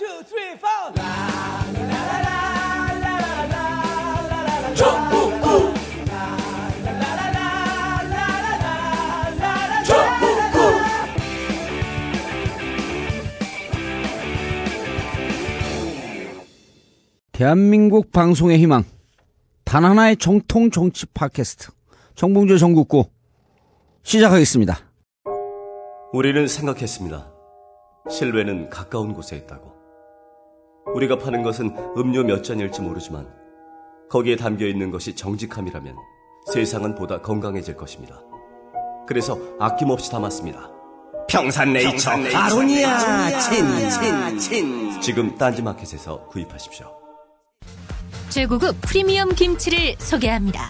two, three, four. 대한민국 방송의 희망 단 하나의 정통 정치 팟캐스트 정봉주 전국구 시작하겠습니다. 우리는 생각했습니다. 실외는 가까운 곳에 있다고. 우리가 파는 것은 음료 몇 잔일지 모르지만 거기에 담겨 있는 것이 정직함이라면 세상은 보다 건강해질 것입니다. 그래서 아낌없이 담았습니다. 평산네이처 아로니아 친친친 지금 딴지마켓에서 구입하십시오. 최고급 프리미엄 김치를 소개합니다.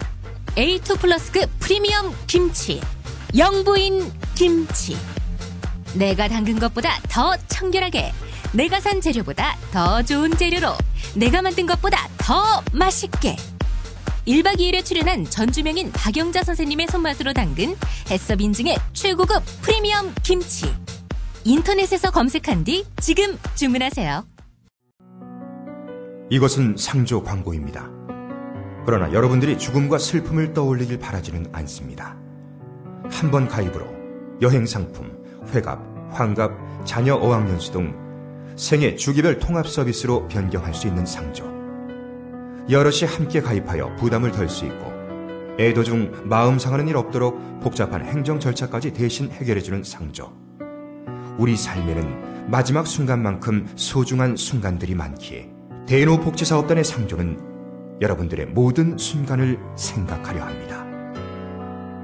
A2 플러스급 프리미엄 김치. 영부인 김치. 내가 담근 것보다 더 청결하게. 내가 산 재료보다 더 좋은 재료로. 내가 만든 것보다 더 맛있게. 1박 2일에 출연한 전주명인 박영자 선생님의 손맛으로 담근 해썹 인증의 최고급 프리미엄 김치. 인터넷에서 검색한 뒤 지금 주문하세요. 이것은 상조 광고입니다. 그러나 여러분들이 죽음과 슬픔을 떠올리길 바라지는 않습니다. 한 번 가입으로 여행 상품, 회갑, 환갑, 자녀 어학연수 등 생애 주기별 통합 서비스로 변경할 수 있는 상조. 여럿이 함께 가입하여 부담을 덜 수 있고 애도 중 마음 상하는 일 없도록 복잡한 행정 절차까지 대신 해결해주는 상조. 우리 삶에는 마지막 순간만큼 소중한 순간들이 많기에 대노복지사업단의 상조는 여러분들의 모든 순간을 생각하려 합니다.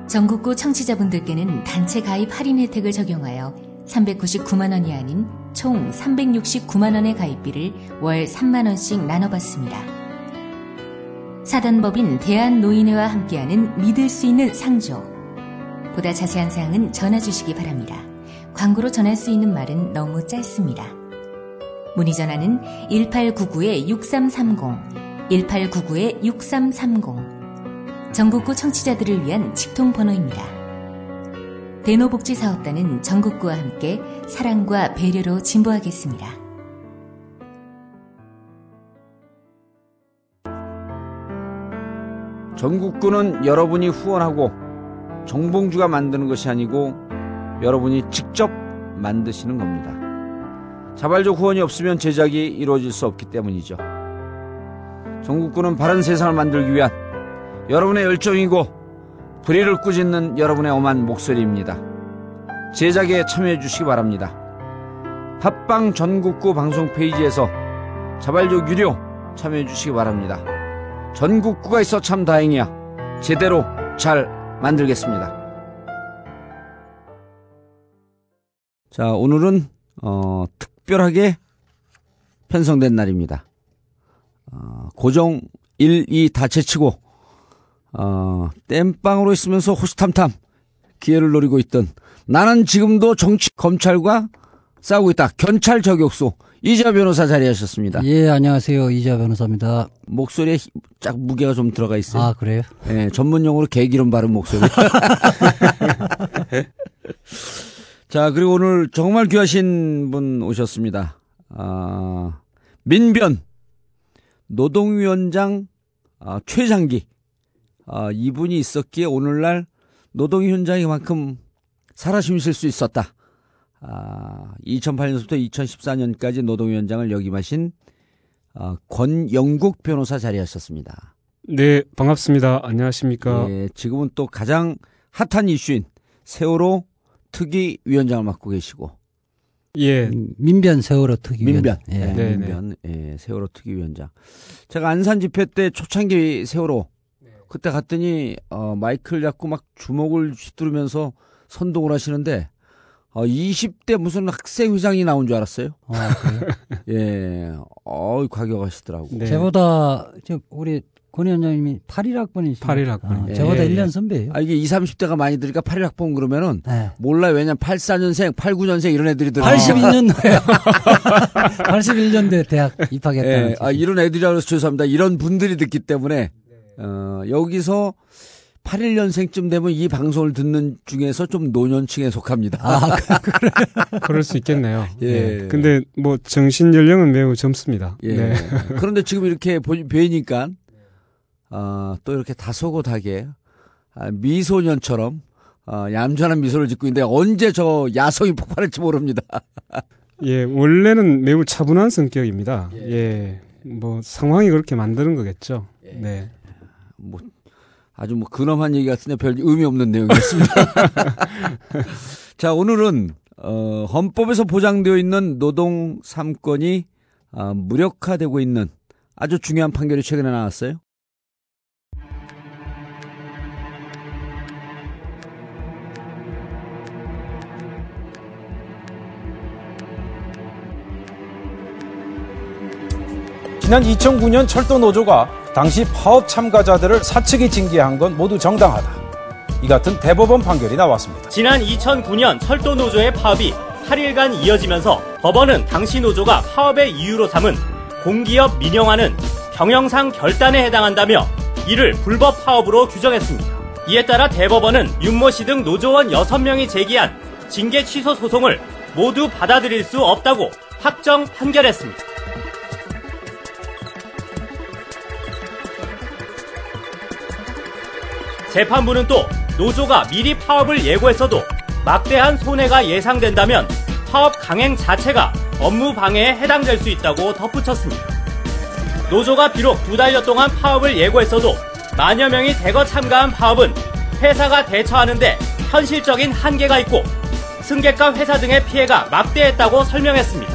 전국구 청취자분들께는 단체 가입 할인 혜택을 적용하여 399만 원이 아닌 총 369만 원의 가입비를 월 3만 원씩 나눠받습니다. 사단법인 대한노인회와 함께하는 믿을 수 있는 상조. 보다 자세한 사항은 전화 주시기 바랍니다. 광고로 전할 수 있는 말은 너무 짧습니다. 문의 전화는 1899-6330, 1899-6330. 전국구 청취자들을 위한 직통번호입니다. 대노복지사업단은 전국구와 함께 사랑과 배려로 진보하겠습니다. 전국구는 여러분이 후원하고 정봉주가 만드는 것이 아니고 여러분이 직접 만드시는 겁니다. 자발적 후원이 없으면 제작이 이루어질 수 없기 때문이죠. 전국구는 바른 세상을 만들기 위한 여러분의 열정이고 불의를 꾸짖는 여러분의 엄한 목소리입니다. 제작에 참여해 주시기 바랍니다. 팟빵 전국구 방송 페이지에서 자발적 유료 참여해 주시기 바랍니다. 전국구가 있어 참 다행이야. 제대로 잘 만들겠습니다. 자, 오늘은 어, 특별하게 편성된 날입니다. 어, 고정 1, 2 다 제치고 어, 땜빵으로 있으면서 호시탐탐 기회를 노리고 있던 나는 지금도 정치 검찰과 싸우고 있다. 견찰 저격수 이자 변호사 자리하셨습니다. 예, 안녕하세요. 이자 변호사입니다. 목소리에 힘- 짝 무게가 좀 들어가 있어요. 아, 그래요? 예, 전문 용어로 개기름 바른 목소리. 자, 그리고 오늘 정말 귀하신 분 오셨습니다. 아, 민변 노동위원장 아, 최장기 아, 이분이 있었기에 오늘날 노동위 현장이만큼 살아심이 있을 수 있었다. 아, 2008년부터 2014년까지 노동 위원장을 역임하신 아, 권영국 변호사 자리하셨습니다. 네, 반갑습니다. 안녕하십니까. 예, 지금은 또 가장 핫한 이슈인 세월호 특위 위원장을 맡고 계시고 예, 음, 민변 세월호 특위 민변, 예. 예, 네, 민변, 예, 세월호 특위 위원장. 제가 안산 집회 때 초창기 세월호 그때 갔더니 어, 마이크를 잡고 막 주먹을 휘두르면서 선동을 하시는데 어, 20대 무슨 학생 회장이 나온 줄 알았어요. 아, 그래요? 예, 어, 과격하시더라고. 네. 저보다 저 우리 권 위원장님이 81학번이시죠? 81 학번이요. 저보다 예, 1년 예. 선배예요. 아, 이게 20, 30대가 많이 들으니까 81학번 그러면은 네. 몰라요. 왜냐면 84년생, 89년생 이런 애들이 들어요. 82년도에 81년도에 대학 입학했다는 예, 아, 이런 애들이라고 해서 죄송합니다. 이런 분들이 듣기 때문에, 어, 여기서 81년생쯤 되면 이 방송을 듣는 중에서 좀 노년층에 속합니다. 아, 그래. 그럴 수 있겠네요. 예. 예. 근데 뭐 정신 연령은 매우 젊습니다. 예. 네. 그런데 지금 이렇게 보- 뵈니까 어, 또 이렇게 다소곳하게 아, 미소년처럼 어, 얌전한 미소를 짓고 있는데 언제 저 야성이 폭발할지 모릅니다. 예, 원래는 매우 차분한 성격입니다. 예. 뭐 상황이 그렇게 만드는 거겠죠. 네. 뭐 아주 뭐 근엄한 얘기 같은데 별 의미 없는 내용이었습니다. 자 오늘은 어, 헌법에서 보장되어 있는 노동 3권이 어, 무력화되고 있는 아주 중요한 판결이 최근에 나왔어요. 지난 2009년 철도 노조가 당시 파업 참가자들을 사측이 징계한 건 모두 정당하다. 이 같은 대법원 판결이 나왔습니다. 지난 2009년 철도 노조의 파업이 8일간 이어지면서 법원은 당시 노조가 파업의 이유로 삼은 공기업 민영화는 경영상 결단에 해당한다며 이를 불법 파업으로 규정했습니다. 이에 따라 대법원은 윤모 씨 등 노조원 6명이 제기한 징계 취소 소송을 모두 받아들일 수 없다고 확정 판결했습니다. 재판부는 또 노조가 미리 파업을 예고했어도 막대한 손해가 예상된다면 파업 강행 자체가 업무 방해에 해당될 수 있다고 덧붙였습니다. 노조가 비록 두 달여 동안 파업을 예고했어도 만여 명이 대거 참가한 파업은 회사가 대처하는데 현실적인 한계가 있고 승객과 회사 등의 피해가 막대했다고 설명했습니다.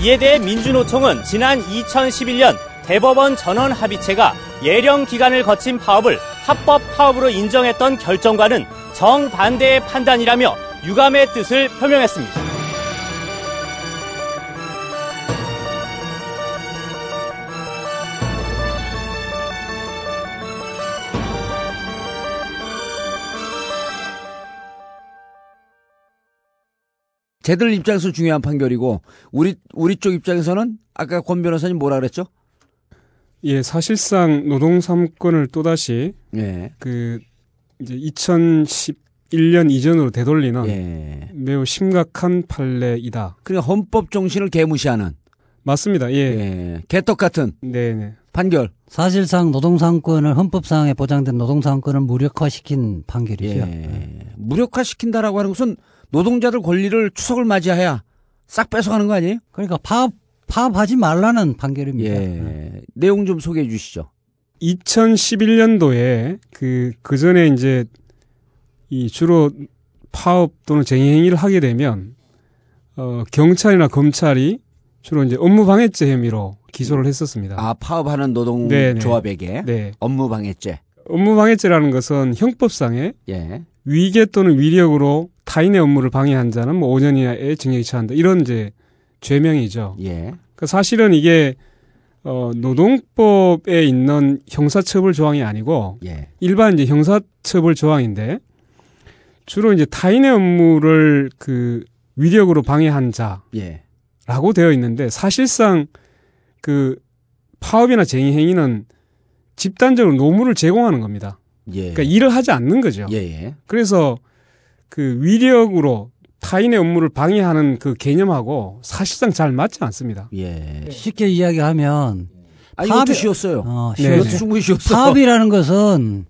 이에 대해 민주노총은 지난 2011년 대법원 전원 합의체가 예령 기간을 거친 파업을 합법 파업으로 인정했던 결정과는 정반대의 판단이라며 유감의 뜻을 표명했습니다. 쟤들 입장에서 중요한 판결이고 우리 우리 쪽 입장에서는 아까 권 변호사님 뭐라 그랬죠? 예, 사실상 노동 3권을 또다시 예. 그 이제 2011년 이전으로 되돌리는 예. 매우 심각한 판례이다. 그러니까 헌법 정신을 개무시하는 맞습니다. 예. 예. 개떡 같은 네, 네. 판결. 사실상 노동상권을 헌법상에 보장된 노동상권을 무력화시킨 판결이죠. 예. 무력화시킨다라고 하는 것은 노동자들 권리를 추석을 맞이해야 싹 뺏어가는 거 아니에요? 그러니까 파업 파업하지 말라는 판결입니다. 예. 내용 좀 소개해 주시죠. 2011년도에 그, 그 전에 이제 이 주로 파업 또는 쟁의행위를 하게 되면 어, 경찰이나 검찰이 주로 이제 업무방해죄 혐의로 기소를 했었습니다. 아, 파업하는. 노동조합에게 네. 업무방해죄. 업무방해죄라는 것은 형법상에 예. 위계 또는 위력으로 타인의 업무를 방해한 자는 뭐 5년 이하의 징역이 처한다. 이런 이제 죄명이죠. 예. 그러니까 사실은 이게 어, 노동법에 있는 형사처벌 조항이 아니고 예. 일반 이제 형사처벌 조항인데 주로 이제 타인의 업무를 그 위력으로 방해한 예. 자라고 되어 있는데 사실상 그 파업이나 쟁의 행위는 집단적으로 노무를 제공하는 겁니다. 예. 그러니까 일을 하지 않는 거죠. 예, 예. 그래서 그 위력으로 타인의 업무를 방해하는 그 개념하고 사실상 잘 맞지 않습니다. 예. 쉽게 이야기하면 아, 이것도 파업이- 쉬웠어요. 어, 네. 충분히 쉬웠어. 파업이라는 것은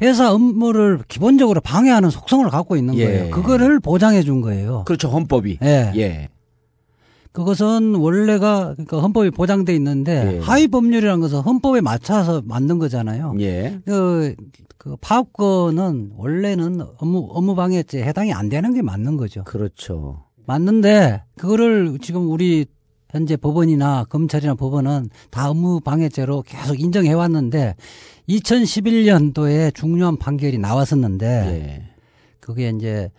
회사 업무를 기본적으로 방해하는 속성을 갖고 있는 예. 거예요. 그거를 보장해 준 거예요. 그렇죠. 헌법이. 예. 예. 그것은 원래가 그러니까 헌법이 보장돼 있는데 예. 하위 법률이라는 것은 헌법에 맞춰서 만든 거잖아요. 예. 그, 그 파업권은 원래는 업무 업무 방해죄 해당이 안 되는 게 맞는 거죠. 그렇죠. 맞는데 그거를 지금 우리 현재 법원이나 검찰이나 법원은 다 업무 방해죄로 계속 인정해 왔는데 2011년도에 중요한 판결이 나왔었는데 예. 그게 이제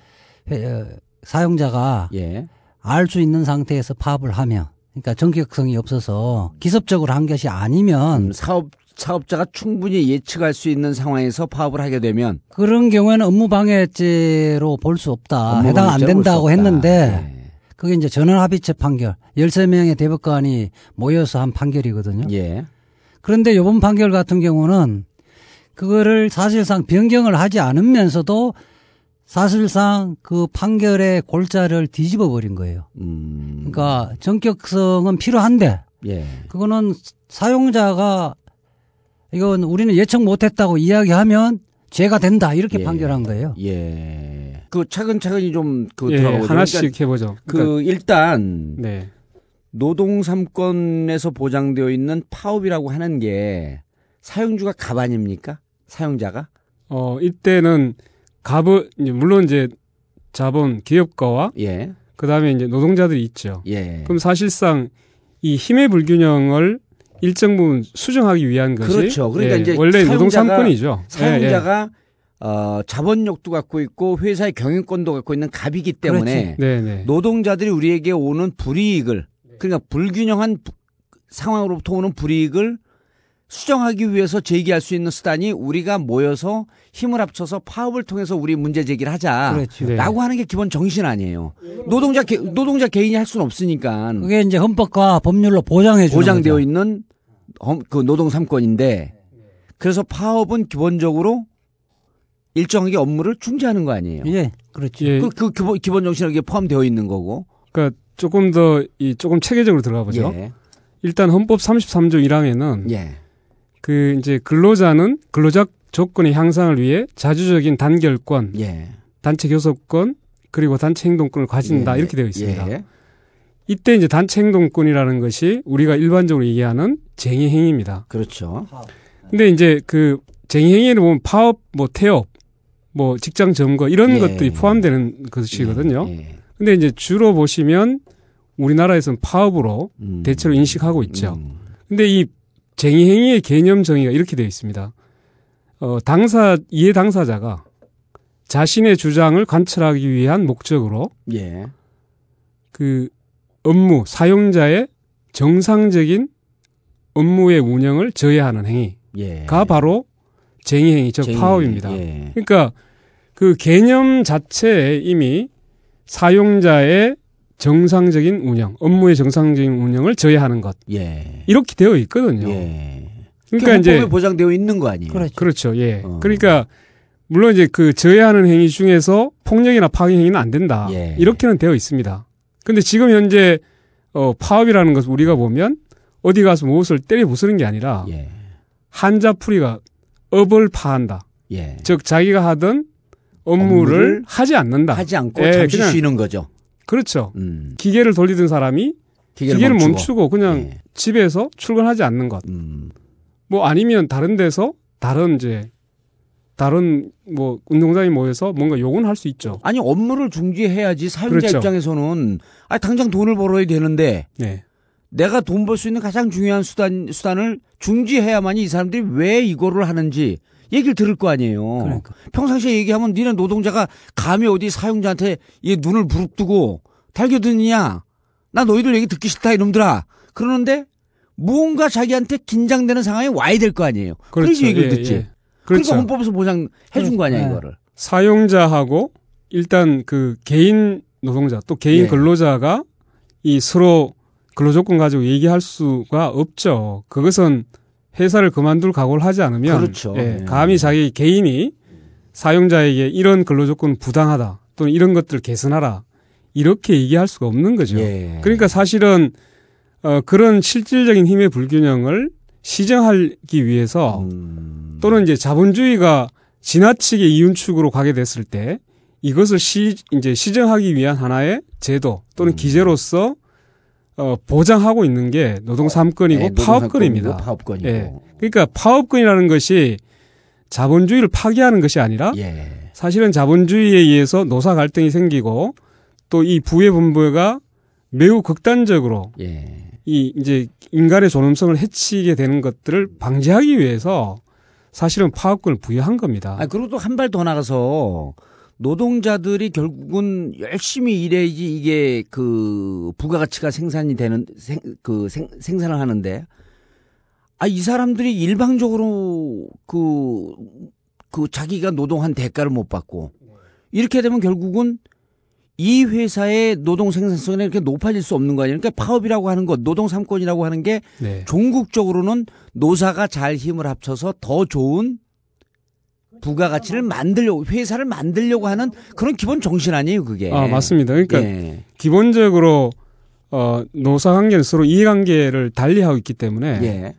회- 어, 사용자가 예. 알수 있는 상태에서 파업을 하면 그러니까 전격성이 없어서 기습적으로 한 것이 아니면 음, 사업 사업자가 충분히 예측할 수 있는 상황에서 파업을 하게 되면 그런 경우에는 업무 방해죄로 볼 수 없다. 업무 해당 안 된다고. 했는데 예. 그게 이제 전원합의체 판결 13명의 대법관이 모여서 한 판결이거든요. 예. 그런데 이번 판결 같은 경우는 그거를 사실상 변경을 하지 않으면서도 사실상 그 판결의 골자를 뒤집어 버린 거예요. 음. 그러니까 전격성은 필요한데 예. 그거는 사용자가 이건 우리는 예측 못했다고 이야기하면 죄가 된다 이렇게 예. 판결한 거예요. 예. 그 차근차근히 좀그 예, 들어가보죠. 하나씩 그러니까 해보죠. 그 일단 네. 노동 삼권에서 보장되어 있는 파업이라고 하는 게 사용주가 갑 아닙니까? 사용자가? 어, 이때는 갑을, 이제 물론 이제 자본 기업가와 예. 그 다음에 이제 노동자들이 있죠. 예. 그럼 사실상 이 힘의 불균형을 일정 부분 수정하기 위한 것이 그렇죠. 그러니까 예, 이제 원래 노동 사용자가- 삼권이죠. 예, 사용자가 어, 자본력도 갖고 있고 회사의 경영권도 갖고 있는 갑이기 때문에 예. 네, 네. 노동자들이 우리에게 오는 불이익을 그러니까 불균형한 부- 상황으로부터 오는 불이익을 수정하기 위해서 제기할 수 있는 수단이 우리가 모여서 힘을 합쳐서 파업을 통해서 우리 문제 제기를 하자. 그렇죠. 네. 라고 하는 게 기본 정신 아니에요. 노동자 개, 노동자 개인이 할 수는 없으니까 그게 이제 헌법과 법률로 보장해 주는 보장되어 거죠. 있는 험- 그 노동 삼권인데 그래서 파업은 기본적으로 일정하게 업무를 중지하는 거 아니에요. 예, 그렇죠. 예, 그, 그 기본, 기본 정신이 여기에 포함되어 있는 거고. 그러니까 조금 더 이 조금 체계적으로 들어가 보죠. 예. 일단 헌법 33조 1항에는 예. 그 이제 근로자는 근로자 조건의 향상을 위해 자주적인 단결권, 예. 단체 교섭권, 그리고 단체 행동권을 가진다 예. 이렇게 되어 있습니다. 예. 이때 이제 단체 행동권이라는 것이 우리가 일반적으로 얘기하는 쟁의 행위입니다. 그렇죠. 근데 이제 그 쟁의 행위를 보면 파업, 뭐 태업, 뭐 직장 점거 이런 예. 것들이 포함되는 것이거든요. 예. 근데 이제 주로 보시면 우리나라에서는 파업으로 음. 대체로 인식하고 있죠. 음. 근데 이 쟁의 행위의 개념 정의가 이렇게 되어 있습니다. 어, 당사 이해 당사자가 자신의 주장을 관철하기 위한 목적으로 예. 그 업무 사용자의 정상적인 업무의 운영을 저해하는 행위가 예. 바로 쟁의 행위, 즉 쟁의. 파업입니다. 예. 그러니까 그 개념 자체에 이미 사용자의 정상적인 운영, 업무의 정상적인 운영을 저해하는 것 예. 이렇게 되어 있거든요. 예. 그러니까 이제 보장되어 있는 거 아니에요. 그렇죠. 그렇죠. 예. 어. 그러니까 물론 이제 그 저해하는 행위 중에서 폭력이나 파괴 행위는 안 된다. 예. 이렇게는 되어 있습니다. 근데 지금 현재 어 파업이라는 것을 우리가 보면 어디 가서 무엇을 때려 부수는 게 아니라 예. 한자풀이가 업을 파한다. 예. 즉 자기가 하던 업무를, 업무를 하지 않는다. 하지 않고 예, 잠시 그냥- 쉬는 거죠. 그렇죠. 음. 기계를 돌리던 사람이 기계를, 기계를, 멈추고. 멈추고, 그냥 예. 집에서 출근하지 않는 것. 음. 뭐 아니면 다른 데서 다른 이제 다른 뭐 운동장에 모여서 뭔가 요구는 할수 있죠. 아니 업무를 중지해야지 사용자 그렇죠. 입장에서는 아 당장 돈을 벌어야 되는데 네. 내가 돈 벌 수 있는 가장 중요한 수단 수단을 중지해야만이 이 사람들이 왜 이거를 하는지 얘기를 들을 거 아니에요. 그러니까. 평상시에 얘기하면 니네 노동자가 감히 어디 사용자한테 이 눈을 부릅뜨고 달겨드느냐? 나 너희들 얘기 듣기 싫다 이놈들아. 그러는데 무언가 자기한테 긴장되는 상황이 와야 될 거 아니에요. 그래서 얘기를 예, 듣지. 예. 그러니까 그렇죠. 헌법에서 보장해 준 거 아니야 네. 이거를. 사용자하고 일단 그 개인 노동자 또 개인 예. 근로자가 이 서로 근로조건 가지고 얘기할 수가 없죠. 그것은 회사를 그만둘 각오를 하지 않으면 그렇죠. 예, 예. 감히 자기 개인이 사용자에게 이런 근로조건 부당하다 또는 이런 것들 개선하라 이렇게 얘기할 수가 없는 거죠. 예. 그러니까 사실은 어, 그런 실질적인 힘의 불균형을 시정하기 위해서 음. 또는 이제 자본주의가 지나치게 이윤축으로 가게 됐을 때 이것을 시 이제 시정하기 위한 하나의 제도 또는 음. 기제로서 어, 보장하고 있는 게 노동 삼권이고 네, 파업권입니다. 파업권이고. 예. 그러니까 파업권이라는 것이 자본주의를 파괴하는 것이 아니라 예. 사실은 자본주의에 의해서 노사 갈등이 생기고 또 이 부의 분배가 매우 극단적으로 예. 이 이제 인간의 존엄성을 해치게 되는 것들을 방지하기 위해서 사실은 파업권을 부여한 겁니다. 아 그리고 또 한 발 더 나가서 노동자들이 결국은 열심히 일해야지 이게 그 부가가치가 생산이 되는 생, 그 생, 생산을 하는데 아 이 사람들이 일방적으로 그, 그 자기가 노동한 대가를 못 받고 이렇게 되면 결국은 이 회사의 노동 생산성이 이렇게 높아질 수 없는 거 아니에요. 그러니까 파업이라고 하는 것, 노동 삼권이라고 하는 게 네. 종국적으로는 노사가 잘 힘을 합쳐서 더 좋은 부가가치를 만들려고 회사를 만들려고 하는 그런 기본 정신 아니에요 그게. 아 맞습니다. 그러니까 예. 기본적으로 어, 노사 관계는 서로 이해관계를 달리하고 있기 때문에 예.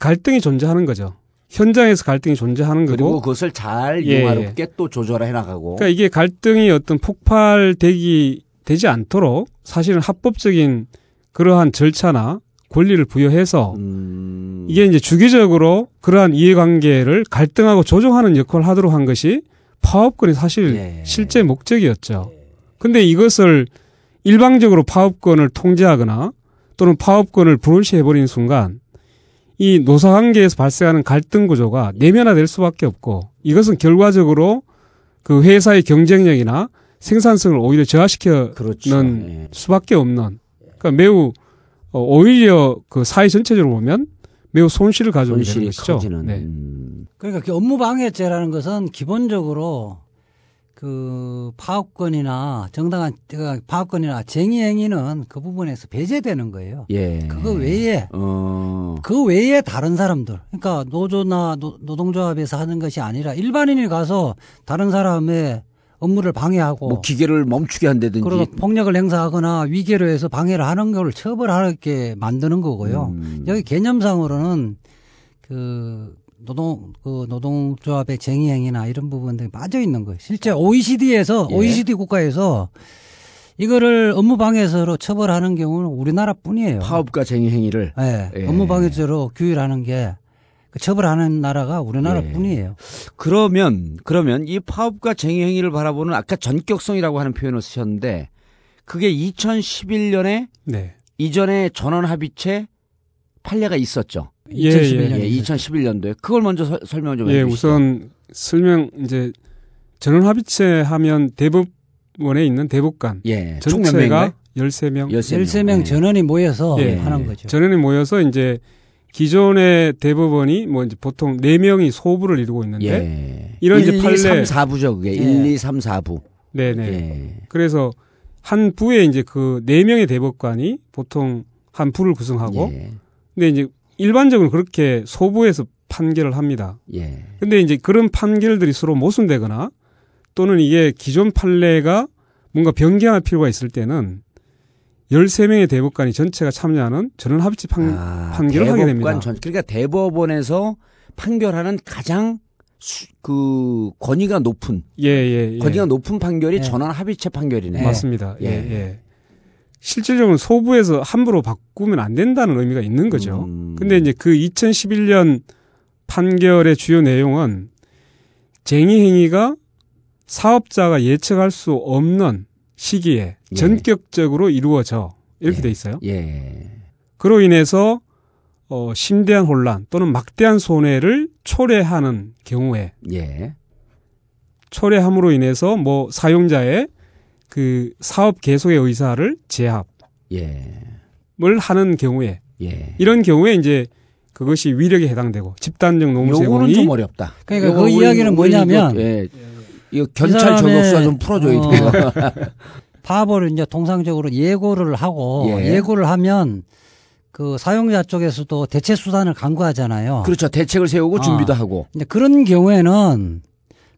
갈등이 존재하는 거죠. 현장에서 갈등이 존재하는 그리고 거고. 그것을 잘 예, 용화롭게 또 조절해 나가고. 그러니까 이게 갈등이 어떤 폭발되기 되지 않도록 사실은 합법적인 그러한 절차나 권리를 부여해서 음, 이게 이제 주기적으로 그러한 이해관계를 갈등하고 조정하는 역할을 하도록 한 것이 파업권이 사실 예. 실제 목적이었죠. 근데 이것을 일방적으로 파업권을 통제하거나 또는 파업권을 불온시해버리는 순간 이 노사 관계에서 발생하는 갈등 구조가 내면화될 수밖에 없고 이것은 결과적으로 그 회사의 경쟁력이나 생산성을 오히려 저하시켜 그렇죠. 는 예. 수밖에 없는 그러니까 매우 어, 오히려 그 사회 전체적으로 보면 매우 손실을 가져오게 되는 손실이 것이죠. 커지는. 네. 음, 그러니까 그 업무 방해죄라는 것은 기본적으로 그 파업권이나 정당한 그 파업권이나 쟁의 행위는 그 부분에서 배제되는 거예요. 예. 그거 외에 어. 그 외에 다른 사람들, 그러니까 노조나 노, 노동조합에서 하는 것이 아니라 일반인이 가서 다른 사람의 업무를 방해하고 뭐 기계를 멈추게 한다든지. 그리고 폭력을 행사하거나 위계로 해서 방해를 하는 걸 처벌하게 만드는 거고요. 음. 여기 개념상으로는 그 노동 그 노동조합의 쟁의 행위나 이런 부분들이 빠져 있는 거예요. 실제 OECD에서 예. OECD 국가에서 이거를 업무 방해서로 처벌하는 경우는 우리나라뿐이에요. 파업과 쟁의 행위를 예, 예. 업무 방해죄로 규율하는 게그 처벌하는 나라가 예. 우리나라뿐이에요. 그러면 그러면 이 파업과 쟁의 행위를 바라보는 아까 전격성이라고 하는 표현을 쓰셨는데 그게 2011년에 네. 이전에 전원 합의체 판례가 있었죠. 예, 2011 년. 예, 2011년도에 그걸 먼저 서- 설명 좀 예, 해주시죠. 우선 설명 이제 전원 합의체 하면 대법원에 있는 대법관 예, 전체가 총몇명인가요? 13명 13명. 13명 예. 전원이 모여서 예. 하는 거죠. 전원이 모여서 이제 기존의 대법원이 뭐 이제 보통 4명이 소부를 이루고 있는데 예. 이런 이제 1, 2, 판례- 3, 4부죠. 그게 예. 1, 2, 3, 4부. 네네. 예. 그래서 한 부에 이제 그네 명의 대법관이 보통 한 부를 구성하고 예. 근데 이제 일반적으로 그렇게 소부에서 판결을 합니다. 예. 근데 이제 그런 판결들이 서로 모순되거나 또는 이게 기존 판례가 뭔가 변경할 필요가 있을 때는 13명의 대법관이 전체가 참여하는 전원 합의체 판, 아, 판결을 하게 됩니다. 전, 그러니까 대법원에서 판결하는 가장 수, 그 권위가 높은 예, 예, 예. 권위가 높은 판결이 예. 전원 합의체 판결이네. 맞습니다. 예, 예. 예. 실질적으로 소부에서 함부로 바꾸면 안 된다는 의미가 있는 거죠. 음. 근데 이제 그 2011년 판결의 주요 내용은 쟁의 행위가 사업자가 예측할 수 없는 시기에 예. 전격적으로 이루어져 이렇게 예. 돼 있어요. 예. 그로 인해서 어, 심대한 혼란 또는 막대한 손해를 초래하는 경우에 예. 초래함으로 인해서 뭐 사용자의 그 사업 계속의 의사를 제압을 예. 하는 경우에 예. 이런 경우에 이제 그것이 위력에 해당되고 집단적 요거는 노무 제공이 좀 어렵다. 그러니까 그 이야기는 뭐냐면 이거, 예. 이거 견찰 저격수가 좀 풀어줘야 어, 돼요. 파업을 이제 통상적으로 예고를 하고 예. 예. 고를 하면 그 사용자 쪽에서도 대체 수단을 강구하잖아요. 그렇죠. 대책을 세우고 아. 준비도 하고. 근데 그런 경우에는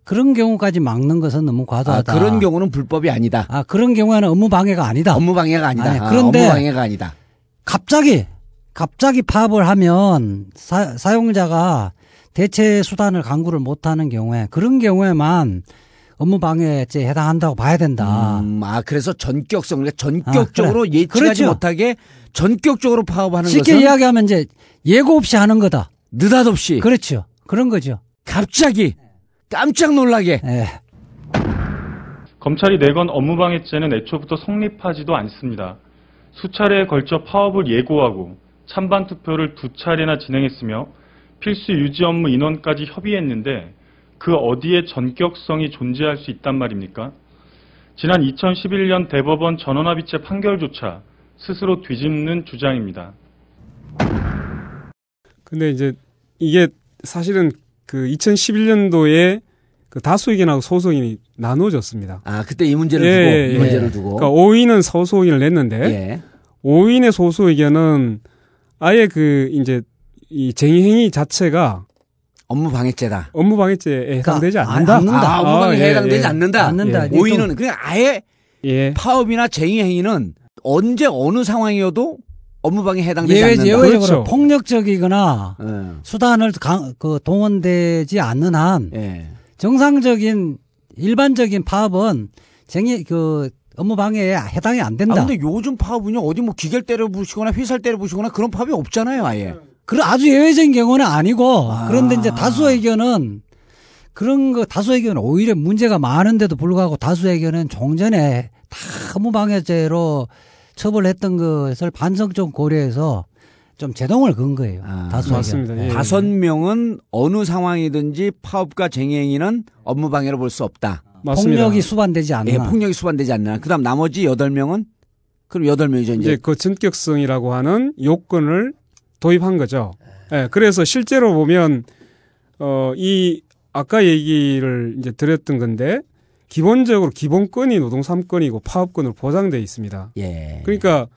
그런 경우까지 막는 것은 너무 아, 과도하다. 그런 경우는 불법이 아니다. 아, 그런 경우에는 업무 방해가 아니다. 업무 방해가 아니다. 아니, 아, 그런데- 업무 방해가 아니다. 갑자기 갑자기 파업을 하면 사, 사용자가 대체 수단을 강구를 못하는 경우에 그런 경우에만 업무 방해죄에 해당한다고 봐야 된다. 음, 아, 그래서 전격성, 그러니까 전격적으로 아, 그래. 예측하지 그렇죠. 못하게 전격적으로 파업하는 쉽게 것은 이야기하면 이제 예고 없이 하는 거다. 느닷없이 그렇죠. 그런 거죠. 갑자기 깜짝 놀라게 예. 검찰이 내건 업무방해죄는 애초부터 성립하지도 않습니다. 수차례에 걸쳐 파업을 예고하고 찬반 투표를 두 차례나 진행했으며 필수 유지 업무 인원까지 협의했는데 그 어디에 전격성이 존재할 수 있단 말입니까? 지난 2011년 대법원 전원합의체 판결조차 스스로 뒤집는 주장입니다. 근데 이제 이게 사실은 그 2011년도에 그 다수 의견하고 소수 의견이 나누어졌습니다. 아 그때 이 문제를 예, 두고 예, 이 예. 문제를 두고 그러니까 5위는 소수 의견을 냈는데 예. 5인의 소수 의견은 아예 그 이제 이 쟁의 행위 자체가 업무 방해죄다. 업무 방해죄에 해당되지 그러니까 않는다. 안- 않는다. 아, 업무 방해 아, 예, 해당되지 예. 않는다. 않는다. 예. 오인은 그냥 아예 예. 파업이나 쟁의 행위는 언제 어느 상황이어도 업무 방해 해당되지 예외, 않는다. 예외적으로 그렇죠. 폭력적이거나 예. 수단을 강, 그 동원되지 않는 한 예. 정상적인 일반적인 파업은 쟁의 그 업무 방해에 해당이 안 된다. 아 근데 요즘 파업은요 어디 뭐 기계를 때려 부시거나 휘살 때려 부시거나 그런 파업이 없잖아요 아예. 그 아주 예외적인 경우는 아니고 아. 그런데 이제 다수 의견은 그런 거 다수 의견은 오히려 문제가 많은데도 불구하고 다수 의견은 종전에 다 업무 방해죄로 처벌했던 것을 반성적 고려해서 좀 제동을 건 거예요. 아, 다수 맞습니다. 의견. 예. 다섯 명은 어느 상황이든지 파업과 쟁의 행위는 업무 방해로 볼 수 없다. 맞습니다. 폭력이 수반되지 않는 예, 한. 폭력이 수반되지 않는. 그다음 나머지 여덟 명은 그럼 여덟 명이죠 이제 이제. 그 전격성이라고 하는 요건을 도입한 거죠. 예, 그래서 실제로 보면 어, 이 아까 얘기를 이제 드렸던 건데 기본적으로 기본권이 노동 3권이고 파업권으로 보장돼 있습니다. 예. 그러니까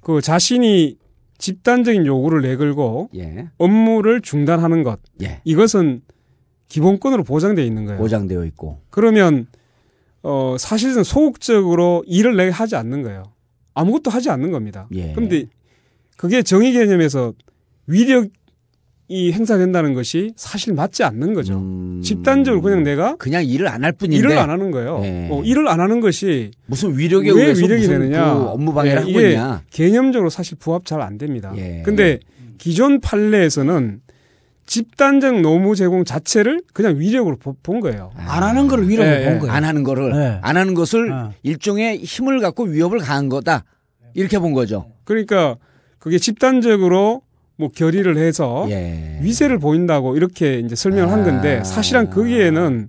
그 자신이 집단적인 요구를 내걸고 예. 업무를 중단하는 것 예. 이것은 기본권으로 보장돼 있는 거예요. 보장되어 있고. 그러면 어 사실은 소극적으로 일을 내게 하지 않는 거예요. 아무것도 하지 않는 겁니다. 예. 그런데 그게 정의 개념에서 위력 이 행사된다는 것이 사실 맞지 않는 거죠. 음, 집단적으로 그냥 내가 그냥 일을 안 할 뿐인데 일을 안 하는 거예요. 예. 어, 일을 안 하는 것이 무슨 위력에 왜 의해서 위력이 무슨 되느냐? 그 업무 방해를 예, 하고 있냐? 개념적으로 사실 부합 잘 안 됩니다. 예. 근데 기존 판례에서는 집단적 노무 제공 자체를 그냥 위력으로 보- 본 거예요. 안 하는 걸 위로 예, 본 예. 거예요. 안 하는 거를 네. 안 하는 것을 어. 일종의 힘을 갖고 위협을 가한 거다. 이렇게 본 거죠. 그러니까 그게 집단적으로 뭐 결의를 해서 예. 위세를 보인다고 이렇게 이제 설명을 한 건데 아. 사실은 거기에는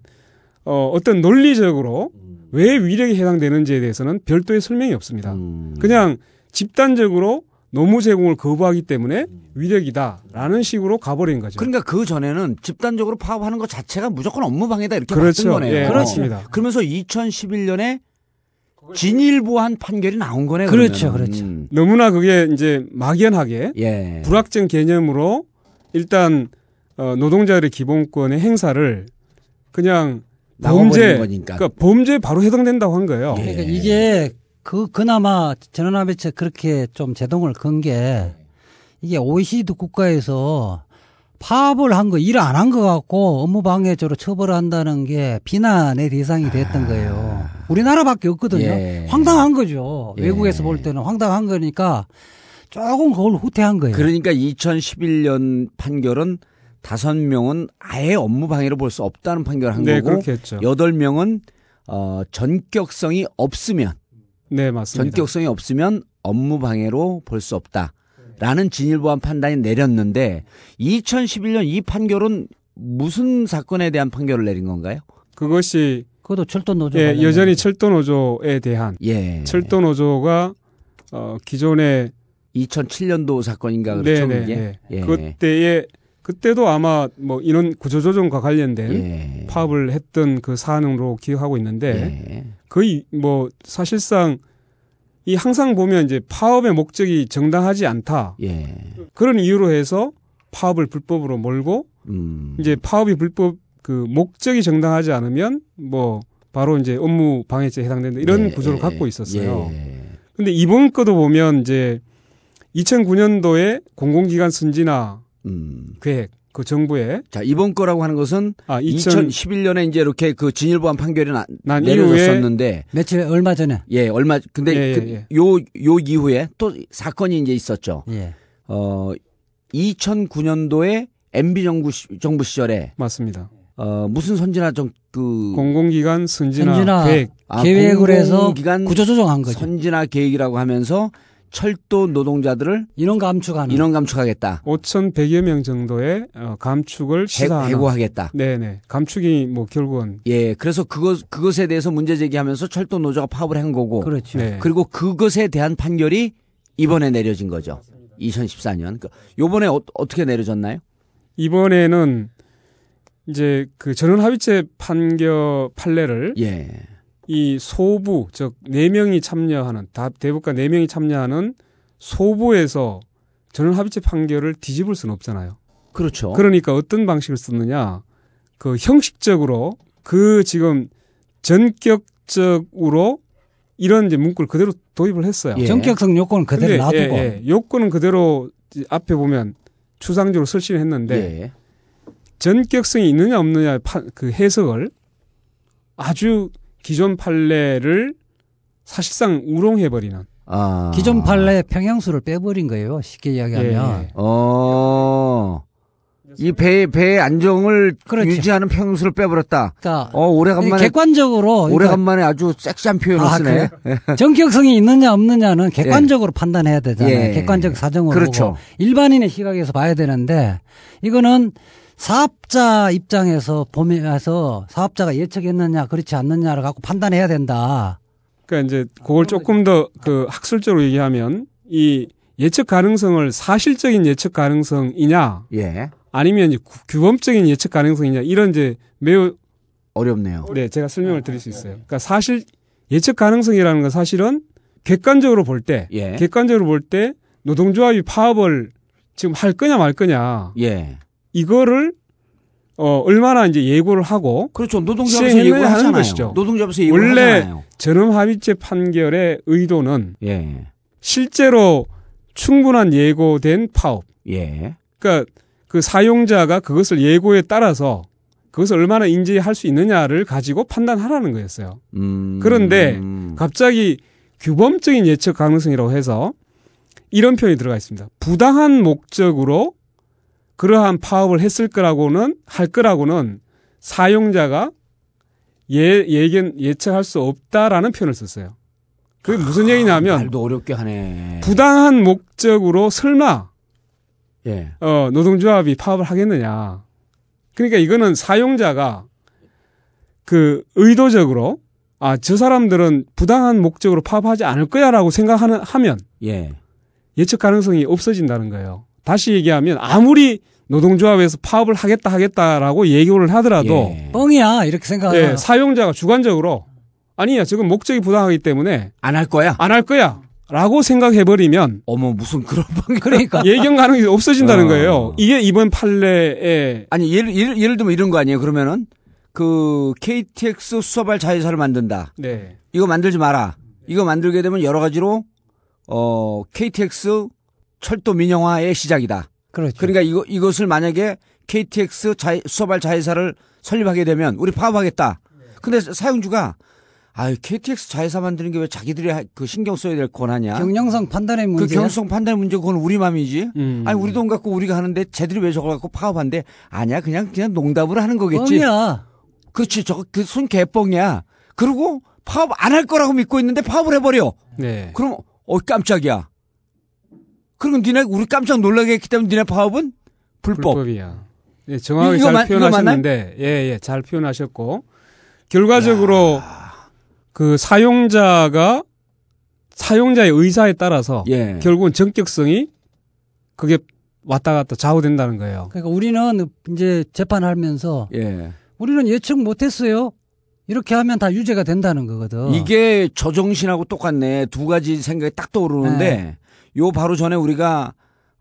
어, 어떤 논리적으로 왜 위력이 해당되는지에 대해서는 별도의 설명이 없습니다. 음. 그냥 집단적으로 노무 제공을 거부하기 때문에 위력이다라는 식으로 가버린 거죠. 그러니까 그 전에는 집단적으로 파업하는 것 자체가 무조건 업무 방해다 이렇게 그렇죠. 봤던 거네요. 예, 그렇습니다. 그러면서 2011년에 진일보한 판결이 나온 거네요. 그렇죠. 그렇죠. 음. 너무나 그게 이제 막연하게 예. 불확정 개념으로 일단 어, 노동자들의 기본권의 행사를 그냥 범죄, 거니까. 그러니까 범죄에 바로 해당된다고 한 거예요. 예. 그러니까 이게 그 그나마 전원합의체 그렇게 좀 제동을 건 게 이게 OECD 국가에서 파업을 한 거, 일 안 한거 갖고 업무 방해죄로 처벌한다는 게 비난의 대상이 됐던 거예요. 우리나라밖에 없거든요. 예. 황당한 거죠. 예. 외국에서 볼 때는 황당한 거니까 조금 그걸 후퇴한 거예요. 그러니까 2011년 판결은 다섯 명은 아예 업무 방해로 볼 수 없다는 판결을 한 네, 거고 그렇게 했죠. 여덟 명은 어 전격성이 없으면 네, 맞습니다. 전격성이 없으면 업무 방해로 볼 수 없다. 라는 진일보한 판단이 내렸는데 2011년 이 판결은 무슨 사건에 대한 판결을 내린 건가요? 그것이 그것도 철도 노조. 예, 관련된 여전히 철도 노조에 대한 예. 철도 노조가 어, 기존에 2007년도 사건인가 그렇죠? 네, 네? 네. 예. 그때에 그때도 아마 뭐 인원 구조조정과 관련된 예. 파업을 했던 그 사안으로 기억하고 있는데 예. 거의 뭐 사실상 이 항상 보면 이제 파업의 목적이 정당하지 않다 예. 그런 이유로 해서 파업을 불법으로 몰고 음. 이제 파업이 불법 그 목적이 정당하지 않으면 뭐 바로 이제 업무 방해죄에 해당된다 이런 예, 구조를 예, 갖고 있었어요. 예. 근데 이번 것도 보면 이제 2009년도에 공공기관 선진화 음. 계획 그 정부의 자, 이번 거라고 하는 것은 아 2000, 2011년에 이제 이렇게 그 진일보한 판결이 나, 난 내려졌었는데 며칠 얼마 전에. 예, 얼마 근데 예, 예, 그 예. 요, 요 이후에 또 사건이 이제 있었죠. 예. 어, 2009년도에 MB 정부 시, 정부 시절에 맞습니다. 어, 무슨 선진화 정그 공공기관 선진화, 선진화 계획 아, 계획을 해서 공공기관 구조 조정한 거죠. 선진화 계획이라고 하면서 철도 노동자들을 인원 감축하는. 인원 감축하겠다. 5,100여 명 정도의 어, 감축을 해고하겠다. 네네 감축이 뭐 결국은 예, 그래서 그것 그것에 대해서 문제 제기하면서 철도 노조가 파업을 한 거고 그렇죠. 네. 그리고 그것에 대한 판결이 이번에 내려진 거죠. 2014년. 그러니까 요번에 어, 어떻게 내려졌나요? 이번에는 이제 그 전원 합의체 판결 판례를 예. 이 소부 즉 네 명이 참여하는 다 대법관 네 명이 참여하는 소부에서 전원 합의체 판결을 뒤집을 수는 없잖아요. 그렇죠. 그러니까 어떤 방식을 썼느냐? 그 형식적으로 그 지금 전격적으로 이런 이제 문구를 그대로 도입을 했어요. 예. 전격성 요건을 그대로 놔두고 예, 예. 요건은 그대로 앞에 보면 추상적으로 설치를 했는데 예. 전격성이 있느냐 없느냐 파- 그 해석을 아주 기존 판례를 사실상 우롱해버리는 아. 기존 판례 평형수를 빼버린 거예요. 쉽게 이야기하면. 예. 어. 이 배, 배의 안정을 그렇죠. 유지하는 평수를 빼버렸다. 그러니까 어, 오래간만에, 객관적으로 그러니까 오래간만에 아주 섹시한 표현을 아, 쓰네. 전격성이 있느냐 없느냐는 객관적으로 판단해야 되잖아요. 예. 객관적 사정으로 그렇죠. 일반인의 시각에서 봐야 되는데 이거는 사업자 입장에서 보면서 사업자가 예측했느냐 그렇지 않느냐를 갖고 판단해야 된다. 그러니까 이제 그걸 조금 더 그 학술적으로 얘기하면 이 예측 가능성을 사실적인 예측 가능성이냐 예. 아니면 규범적인 예측 가능성이냐 이런 이제 매우 어렵네요. 네 제가 설명을 드릴 수 있어요. 그러니까 사실 예측 가능성이라는 건 사실은 객관적으로 볼 때 예. 객관적으로 볼 때 노동조합이 파업을 지금 할 거냐 말 거냐 예. 이거를 어 얼마나 이제 예고를 하고 그렇죠. 노동조합에서 예고를 하는 하잖아요. 것이죠. 노동조합에서 예고를 원래 하잖아요. 전원합의체 판결의 의도는 예. 실제로 충분한 예고된 파업. 예. 그러니까 그 사용자가 그것을 예고에 따라서 그것을 얼마나 인지할 수 있느냐를 가지고 판단하라는 거였어요. 음. 그런데 음. 갑자기 규범적인 예측 가능성이라고 해서 이런 표현이 들어가 있습니다. 부당한 목적으로 그러한 파업을 했을 거라고는 할 거라고는 사용자가 예 예견 예측할 수 없다라는 표현을 썼어요. 그게 무슨 얘기냐면 말도 어렵게 하네. 부당한 목적으로 설마 예. 어, 노동조합이 파업을 하겠느냐. 그러니까 이거는 사용자가 그 의도적으로 아, 저 사람들은 부당한 목적으로 파업하지 않을 거야라고 생각하는 하면 예. 예측 가능성이 없어진다는 거예요. 다시 얘기하면 아무리 노동조합에서 파업을 하겠다 하겠다라고 예고를 하더라도 예. 뻥이야 이렇게 생각하면 예, 사용자가 주관적으로 아니야 지금 목적이 부당하기 때문에 안 할 거야? 안 할 거야 라고 생각해 버리면 어머 무슨 그런 방 그러니까 예견 가능성이 없어진다는 어. 거예요. 이게 이번 판례에 아니 예를, 예를 예를 들면 이런 거 아니에요. 그러면은 그 KTX 수소발 자회사를 만든다. 네. 이거 만들지 마라. 이거 만들게 되면 여러 가지로 어 KTX 철도 민영화의 시작이다. 그렇죠. 그러니까 이거 이것을 만약에 KTX 자, 수소발 자회사를 설립하게 되면 우리 파업하겠다. 근데 사용주가 아유 KTX 자회사 만드는 게 왜 자기들이 하- 그 신경 써야 될 권하냐? 경영성 판단의 그 문제. 경영성 판단 문제 그건 우리 맘이지. 음. 아니 우리 돈 갖고 우리가 하는데 쟤들이 왜 저걸 갖고 파업한대? 아니야 그냥 그냥 농담으로 하는 거겠지. 뻥이야. 그렇지 저거 그 손 개뻥이야. 그리고 파업 안 할 거라고 믿고 있는데 파업을 해버려. 네. 그럼 어 깜짝이야. 그러면 니네 우리 깜짝 놀라게 했기 때문에 니네 파업은 불법. 불법이야. 예, 정확하게 잘 마- 표현하셨는데, 예, 예, 잘 표현하셨고, 결과적으로 그 사용자가 사용자의 의사에 따라서 예. 결국은 전격성이 그게 왔다 갔다 좌우된다는 거예요. 그러니까 우리는 이제 재판하면서 예. 우리는 예측 못했어요. 이렇게 하면 다 유죄가 된다는 거거든. 이게 저정신하고 똑같네. 두 가지 생각이 딱 떠오르는데 네. 요 바로 전에 우리가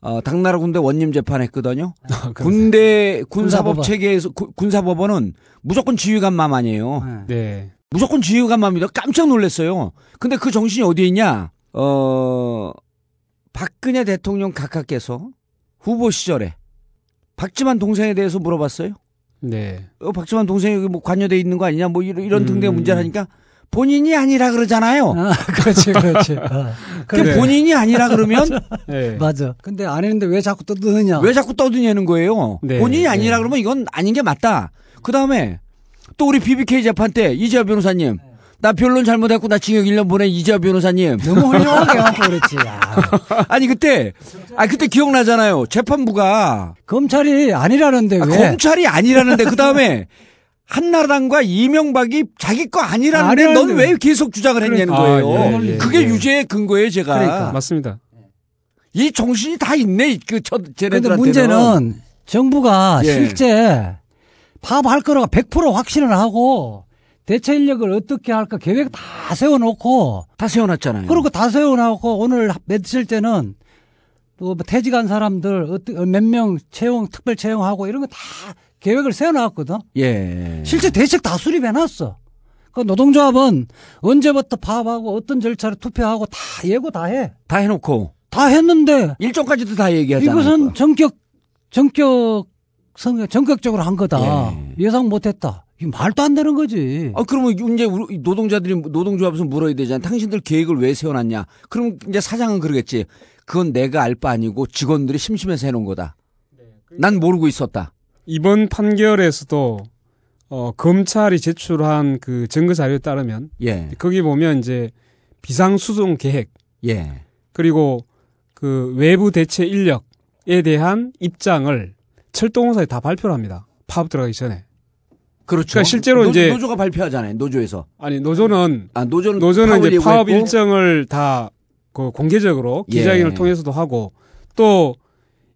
어, 당나라 군대 원님 재판했거든요. 그래서- 군대 군사법. 체계에서 구- 군사법원은 무조건 지휘관맘 아니에요. 네. 네. 무조건 지휘관맘입니다. 깜짝 놀랐어요. 근데 그 정신이 어디에 있냐? 어 박근혜 대통령 각하께서 후보 시절에 박지만 동생에 대해서 물어봤어요. 네. 어, 박지만 동생이 여기 뭐 관여돼 있는 거 아니냐? 뭐 이런, 이런 음. 등등의 문제를 하니까 본인이 아니라 그러잖아요. 아, 그렇지, 그렇지. 어. 그. 본인이 아니라 그러면 네. 맞아. 근데 안 했는데 왜 자꾸 떠드느냐. 왜 자꾸 떠드냐는 거예요. 네, 본인이 아니라 네. 그러면 이건 아닌 게 맞다. 그 다음에 또 우리 BBK 재판 때 이재화 변호사님. 나 변론 잘못했고 나 징역 1년 보내 이재화 변호사님. 너무 훌륭하게 해갖고 그랬지. 야. 아니 그때 아 그때 기억나잖아요. 재판부가 검찰이 아니라는데 아, 왜? 검찰이 아니라는데 그 다음에 한나라당과 이명박이 자기 거 아니라는데 넌. 왜 계속 주장을 했냐는 아, 거예요. 예, 예, 그게 예. 유죄의 근거예요, 제가. 그러니까. 맞습니다. 이 정신이 다 있네, 그저 근데 쟤네들한테는. 문제는 정부가 예. 실제 파업할 거라고 100% 확신을 하고 대체 인력을 어떻게 할까 계획 다 세워놓고 다 세워놨잖아요. 그리고 다 세워놓고 오늘 며칠 때는 또 퇴직한 사람들 몇 명 채용 특별 채용하고 이런 거 다 계획을 세워놨거든. 예. 실제 대책 다 수립해놨어. 그 노동조합은 언제부터 파업하고 어떤 절차를 투표하고 다 예고 다 해. 다 해놓고 다 했는데 일정까지도 다 얘기하잖아요. 이것은 전격 전격 성 전격적으로 한 거다. 예. 상 못했다. 이 말도 안 되는 거지. 아, 그러면 이제 우리 노동자들이 노동조합에서 물어야 되잖아. 당신들 계획을 왜 세워놨냐? 그럼 이제 사장은 그러겠지. 그건 내가 알 바 아니고 직원들이 심심해서 해놓은 거다. 난 모르고 있었다. 이번 판결에서도 어, 검찰이 제출한 그 증거 자료에 따르면 예. 거기 보면 이제 비상 수송 계획 예. 그리고 그 외부 대체 인력에 대한 입장을 철도공사에 다 발표를 합니다. 파업 들어가기 전에. 그렇죠. 그러니까 실제로 노, 이제 노조가 발표하잖아요. 노조에서. 아니 노조는 아 노조는 노조는 이제 파업 예고했고, 일정을 다 그 공개적으로 예. 기자회견을 통해서도 하고 또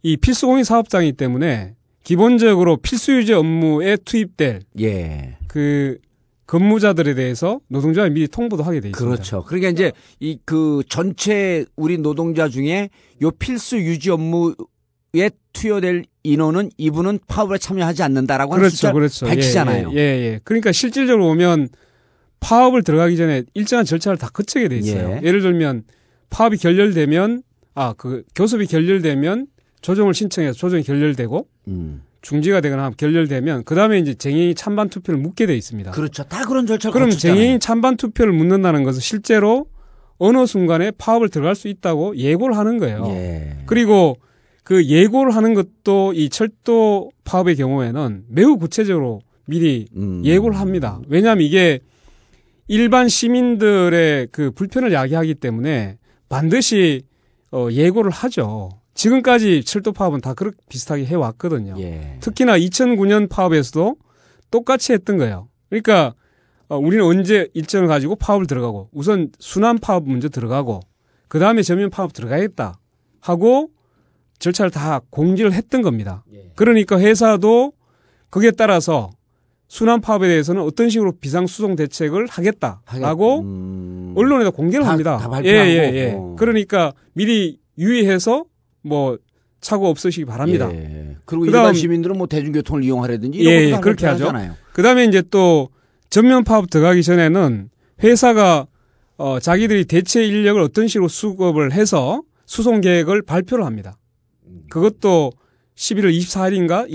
이 필수 공익 사업장이기 때문에 기본적으로 필수 유지 업무에 투입될 예. 그 근무자들에 대해서 노동조합이 미리 통보도 하게 돼 있습니다. 그렇죠. 그러니까 이제 이 그 전체 우리 노동자 중에 요 필수 유지 업무에 투여될 인원은 이분은 파업에 참여하지 않는다라고 하는 그렇죠, 숫자 그렇죠. 밝히잖아요. 예, 예, 예. 그러니까 실질적으로 보면 파업을 들어가기 전에 일정한 절차를 다 거치게 돼 있어요. 예. 예. 를 들면 파업이 결렬되면 아 그 교섭이 결렬되면 조정을 신청해서 조정이 결렬되고 음. 중지가 되거나 결렬되면 그 다음에 이제 쟁행이 찬반 투표를 묻게 돼 있습니다. 그렇죠. 다 그런 절차를 그럼. 쟁행이 찬반 투표를 묻는다는 것은 실제로 어느 순간에 파업을 들어갈 수 있다고 예고를 하는 거예요. 예. 그리고 그 예고를 하는 것도 이 철도 파업의 경우에는 매우 구체적으로 미리 음. 예고를 합니다. 왜냐하면 이게 일반 시민들의 그 불편을 야기하기 때문에 반드시 어, 예고를 하죠. 지금까지 철도 파업은 다 그렇게 비슷하게 해왔거든요. 예. 특히나 2009년 파업에서도 똑같이 했던 거예요. 그러니까 어, 우리는 언제 일정을 가지고 파업을 들어가고 우선 순환 파업 먼저 들어가고 그 다음에 전면 파업 들어가겠다 하고 절차를 다 공지를 했던 겁니다. 그러니까 회사도 거기에 따라서 순환 파업에 대해서는 어떤 식으로 비상 수송 대책을 하겠다라고 음. 언론에다 공개를 다- 합니다. 다 발표하고. 예, 예, 예. 어. 그러니까 미리 유의해서 뭐 착오 없으시기 바랍니다. 예. 그리고 그다음- 일반 시민들은 뭐 대중교통을 이용하라든지 이런 예, 것도 예, 다 그렇게 하죠. 발표하잖아요. 그 다음에 이제 또 전면 파업 들어가기 전에는 회사가 어, 자기들이 대체 인력을 어떤 식으로 수급을 해서 수송 계획을 발표를 합니다. 그것도 11월 24일인가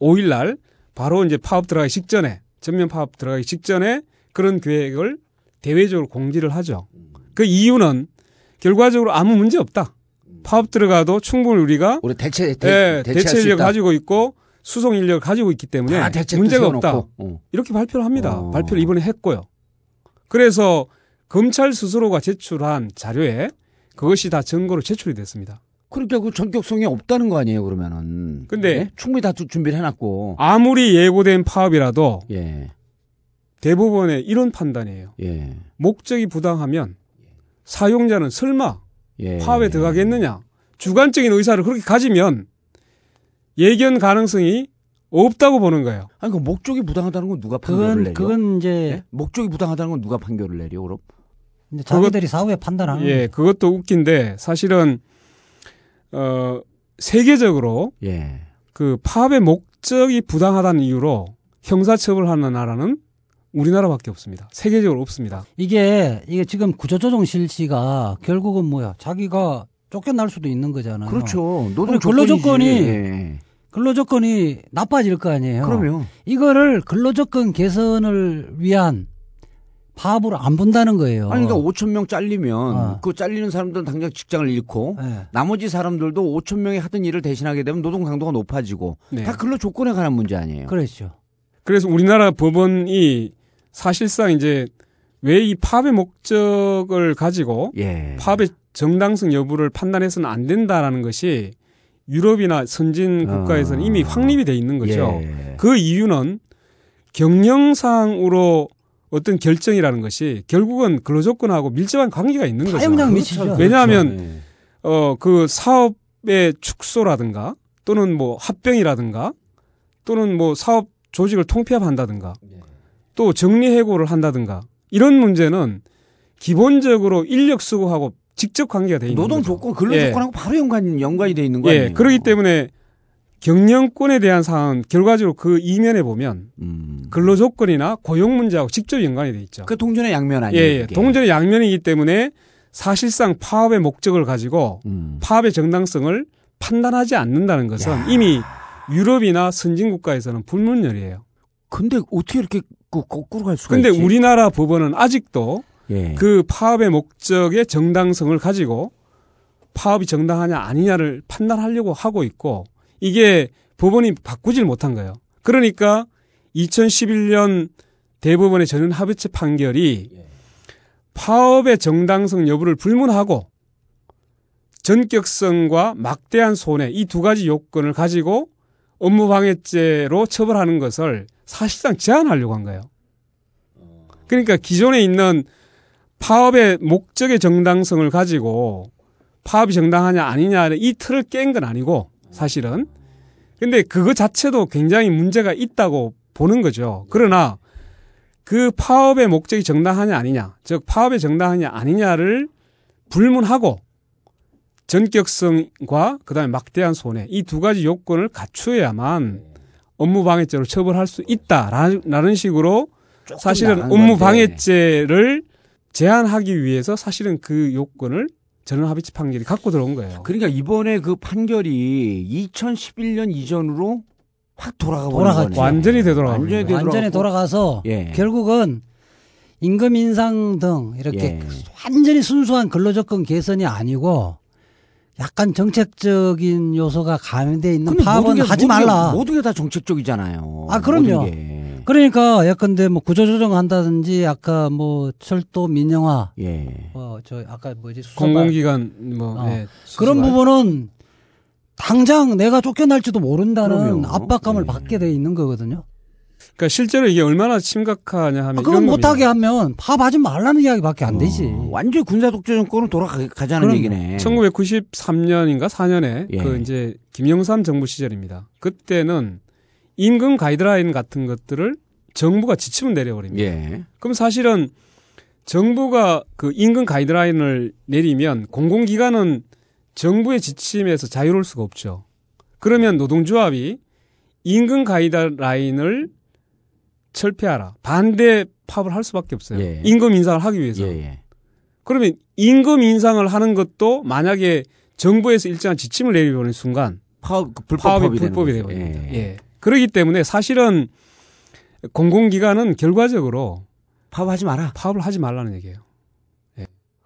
25일 날 바로 이제 파업 들어가기 직전에 전면 파업 들어가기 직전에 그런 계획을 대외적으로 공지를 하죠. 그 이유는 결과적으로 아무 문제 없다. 파업 들어가도 충분히 우리가 우리 대체 대, 예, 대체 수 인력. 가지고 있고 수송 인력을 가지고 있기 때문에 다 대책도 문제가. 없다. 어. 이렇게 발표를 합니다. 어. 발표를 이번에 했고요. 그래서 검찰 스스로가 제출한 자료에 그것이 다 증거로 제출이 됐습니다. 그러니까 그 전격성이 없다는 거 아니에요, 그러면은. 근데 예? 충분히 다 두- 준비를 해놨고. 아무리 예고된 파업이라도 예, 대부분의 이런 판단이에요. 예, 목적이 부당하면 사용자는 설마 예. 파업에 들어가겠느냐. 주관적인 의사를 그렇게 가지면 예견 가능성이 없다고 보는 거예요. 아니, 그 목적이 부당하다는 건 누가 판결을 그건 내려? 그건 이제, 예? 목적이 부당하다는 건 누가 판결을 내려, 그럼? 이제 자기들이 사후에 판단하는 예, 그것도 웃긴데 사실은 어 세계적으로 예. 그 파업의 목적이 부당하다는 이유로 형사처벌하는 나라는 우리나라밖에 없습니다. 세계적으로 없습니다. 이게 이게 지금 구조조정 실시가 결국은 뭐야? 자기가 쫓겨날 수도 있는 거잖아요. 그렇죠. 노동 근로. 조건이 예. 근로 조건이 나빠질 거 아니에요. 그럼요. 이거를 근로 조건 개선을 위한 파업으로 안 본다는 거예요. 아니, 그러니까 5천 명 잘리면 어. 그 잘리는 사람들은 당장 직장을 잃고 예. 나머지 사람들도 5천 명이 하던 일을 대신하게 되면 노동 강도가 높아지고 네. 다 근로 조건에 관한 문제 아니에요. 그렇죠. 그래서 우리나라 법원이 사실상 이제 왜 이 파업의 목적을 가지고 예. 파업의 정당성 여부를 판단해서는 안 된다라는 것이 유럽이나 선진 국가에서는 아. 이미 확립이 돼 있는 거죠. 예. 그 이유는 경영상으로 어떤 결정이라는 것이 결국은 근로조건하고 밀접한 관계가 있는 거죠. 타영장 미치죠. 그렇죠. 왜냐하면 예. 어, 그 사업의 축소라든가 또는 뭐 합병이라든가 또는 뭐 사업 조직을 통폐합한다든가 또 정리해고를 한다든가 이런 문제는 기본적으로 인력 수급하고 직접 관계가 돼 있는 노동 거죠. 조건, 근로 예. 조건하고 바로 연관 연관이 돼 있는 거 아니에요? 예, 그렇기 때문에 경영권에 대한 사항은 결과적으로 그 이면에 보면 음. 근로 조건이나 고용 문제하고 직접 연관이 돼 있죠. 그 동전의 양면 예, 아니에요? 예. 그게? 동전의 양면이기 때문에 사실상 파업의 목적을 가지고 음. 파업의 정당성을 판단하지 않는다는 것은 야. 이미 유럽이나 선진 국가에서는 불문율이에요. 근데 어떻게 이렇게 그 거꾸로 갈 수가 근데 있지? 우리나라 법원은 아직도 예. 그 파업의 목적의 정당성을 가지고 파업이 정당하냐 아니냐를 판단하려고 하고 있고 이게 법원이 바꾸질 못한 거예요. 그러니까 2011년 대법원의 전원 합의체 판결이 파업의 정당성 여부를 불문하고 전격성과 막대한 손해 이 두 가지 요건을 가지고 업무방해죄로 처벌하는 것을 사실상 제한하려고 한 거예요. 그러니까 기존에 있는 파업의 목적의 정당성을 가지고 파업이 정당하냐 아니냐를 이 틀을 깬 건 아니고 사실은 근데 그거 자체도 굉장히 문제가 있다고 보는 거죠. 그러나 그 파업의 목적이 정당하냐 아니냐, 즉 파업의 정당하냐 아니냐를 불문하고 전격성과 그다음에 막대한 손해 이 두 가지 요건을 갖추어야만 업무 방해죄로 처벌할 수 있다라는 식으로 사실은 나간 업무 건데. 방해죄를 제한하기 위해서 사실은 그 요건을 전원 합의체 판결이 갖고 들어온 거예요. 그러니까 이번에 그 판결이 2011년 이전으로 확 돌아가 버린. 완전히 되돌아가 완전히. 완전히. 돌아가서 예. 결국은 임금 인상 등 이렇게 예. 완전히 순수한 근로조건 개선이 아니고 약간 정책적인 요소가 가미돼 있는 파업은 하지 말라. 모든 게 다 정책적이잖아요. 아, 그럼요. 그러니까 예컨대 뭐 구조조정 한다든지 아까 뭐 철도 민영화 예. 뭐저 아까 뭐지 수소발 공공기관 뭐 어. 예, 그런. 부분은 당장 내가 쫓겨날지도 모른다는 그럼요. 압박감을 예. 받게 돼 있는 거거든요. 그러니까 실제로 이게 얼마나 심각하냐 하면 아, 그건. 못하게 하면 파업하지 말라는 이야기밖에 안 되지. 어, 완전히 군사 독재 정권으로 돌아가자는. 얘기네. 1993년인가 4년에 예. 그 이제 김영삼 정부 시절입니다. 그때는 임금 가이드라인 같은 것들을 정부가 지침을 내려버립니다. 예. 그럼 사실은 정부가 그 임금 가이드라인을 내리면 공공기관은 정부의 지침에서 자유로울 수가 없죠. 그러면 노동조합이 임금 가이드라인을 철폐하라. 반대 파업을 할 수밖에 없어요. 예. 임금 인상을 하기 위해서. 예, 예. 그러면 임금 인상을 하는 것도 만약에 정부에서 일정한 지침을 내리는 순간 파업 그 불법 되는 불법이. 되버립니다. 예. 예. 그렇기 때문에 사실은 공공기관은 결과적으로 파업하지 마라. 파업을 하지 말라는 얘기예요.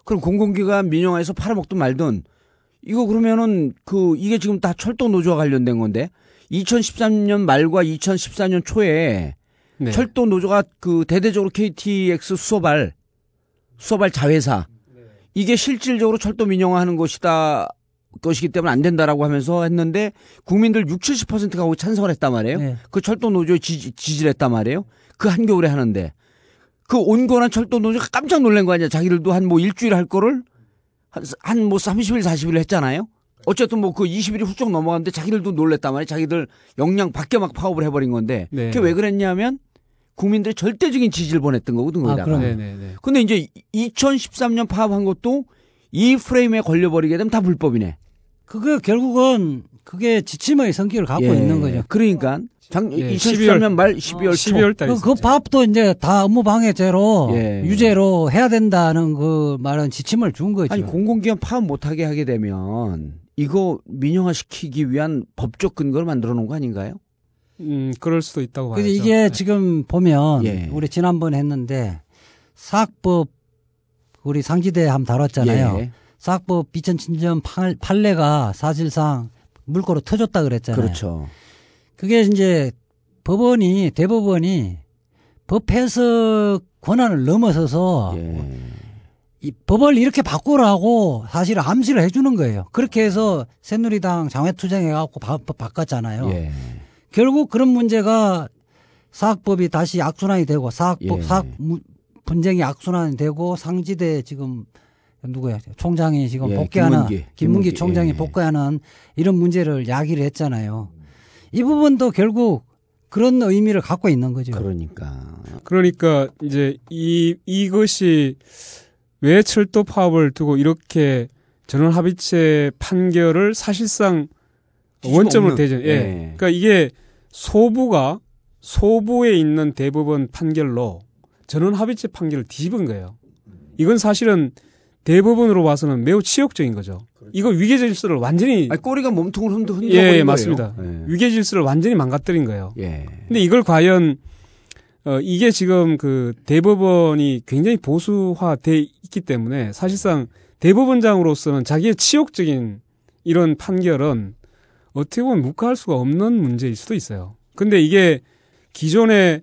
그럼 공공기관 민영화에서 팔아먹든 말든 이거 그러면은 그 이게 지금 다 철도 노조와 관련된 건데 2013년 말과 2014년 초에 네. 철도 노조가 그 대대적으로 KTX 수소발 수소발 자회사 이게 실질적으로 철도 민영화하는 것이다 것이기 때문에 안 된다라고 하면서 했는데 국민들 6, 70%가 거기 찬성을 했단 말이에요. 네. 그 철도 노조에 지, 지지를 했단 말이에요. 그 한겨울에 하는데 그 온건한 철도 노조가 깜짝 놀란 거 아니야. 자기들도 한 뭐 일주일 할 거를 한뭐 30일, 40일 했잖아요. 어쨌든 뭐 그 20일이 훌쩍 넘어갔는데 자기들도 놀랬단 말이에요. 자기들 역량 밖에 막 파업을 해버린 건데 네. 그게 왜 그랬냐면 국민들이 절대적인 지지를 보냈던 거거든. 아, 거기다가. 그럼요. 네네네. 근데 이제 2013년 파업한 것도 이 프레임에 걸려버리게 되면 다 불법이네. 그게 결국은 그게 지침의 성격을 갖고 예. 있는 거죠. 그러니까 장, 예, 2013년 말 12월 초. 12월 달에 그, 그 파업도 이제 다 업무방해죄로 예. 유죄로 해야 된다는 그 말은 지침을 준 거죠. 아니 공공기관 파업 못하게 하게 되면 이거 민영화시키기 위한 법적 근거를 만들어 놓은 거 아닌가요? 음, 그럴 수도 있다고 봐야죠. 그래서 이게 네. 지금 보면 예. 우리 지난번에 했는데 사학법 우리 상지대 한번 다뤘잖아요. 예. 사학법 2007년 판- 판례가 사실상 물꼬로 터졌다 그랬잖아요. 그렇죠. 그게 이제 법원이 대법원이 법 해석 권한을 넘어서서 예. 이 법을 이렇게 바꾸라고 사실 암시를 해주는 거예요. 그렇게 해서 새누리당 장외투쟁해갖고 바, 법 바꿨잖아요. 예. 결국 그런 문제가 사학법이 다시 악순환이 되고 사학법 예. 사학 무- 분쟁이 악순환이 되고 상지대 지금 누구야 총장이 지금 예, 복귀하는 김문기. 김문기, 김문기, 총장이 예. 복귀하는 이런 문제를 야기를 했잖아요. 이 부분도 결국 그런 의미를 갖고 있는 거죠. 그러니까. 그러니까 이제 이 이것이 왜 철도 파업을 두고 이렇게 전원 합의체 판결을 사실상 원점으로 대죠. 예. 네. 그러니까 이게 소부가 소부에 있는 대법원 판결로 전원 합의체 판결을 뒤집은 거예요. 이건 사실은 대법원으로 봐서는 매우 치욕적인 거죠. 이거 위계 질서를 완전히 아니, 꼬리가 몸통을 흔들 흔들어 예, 예, 맞습니다. 거예요. 위계 질서를 완전히 망가뜨린 거예요. 예. 근데 이걸 과연 어 이게 지금 그 대법원이 굉장히 보수화돼 있기 때문에 사실상 대법원장으로서는 자기의 치욕적인 이런 판결은 어떻게 보면 묵과할 수가 없는 문제일 수도 있어요. 근데 이게 기존에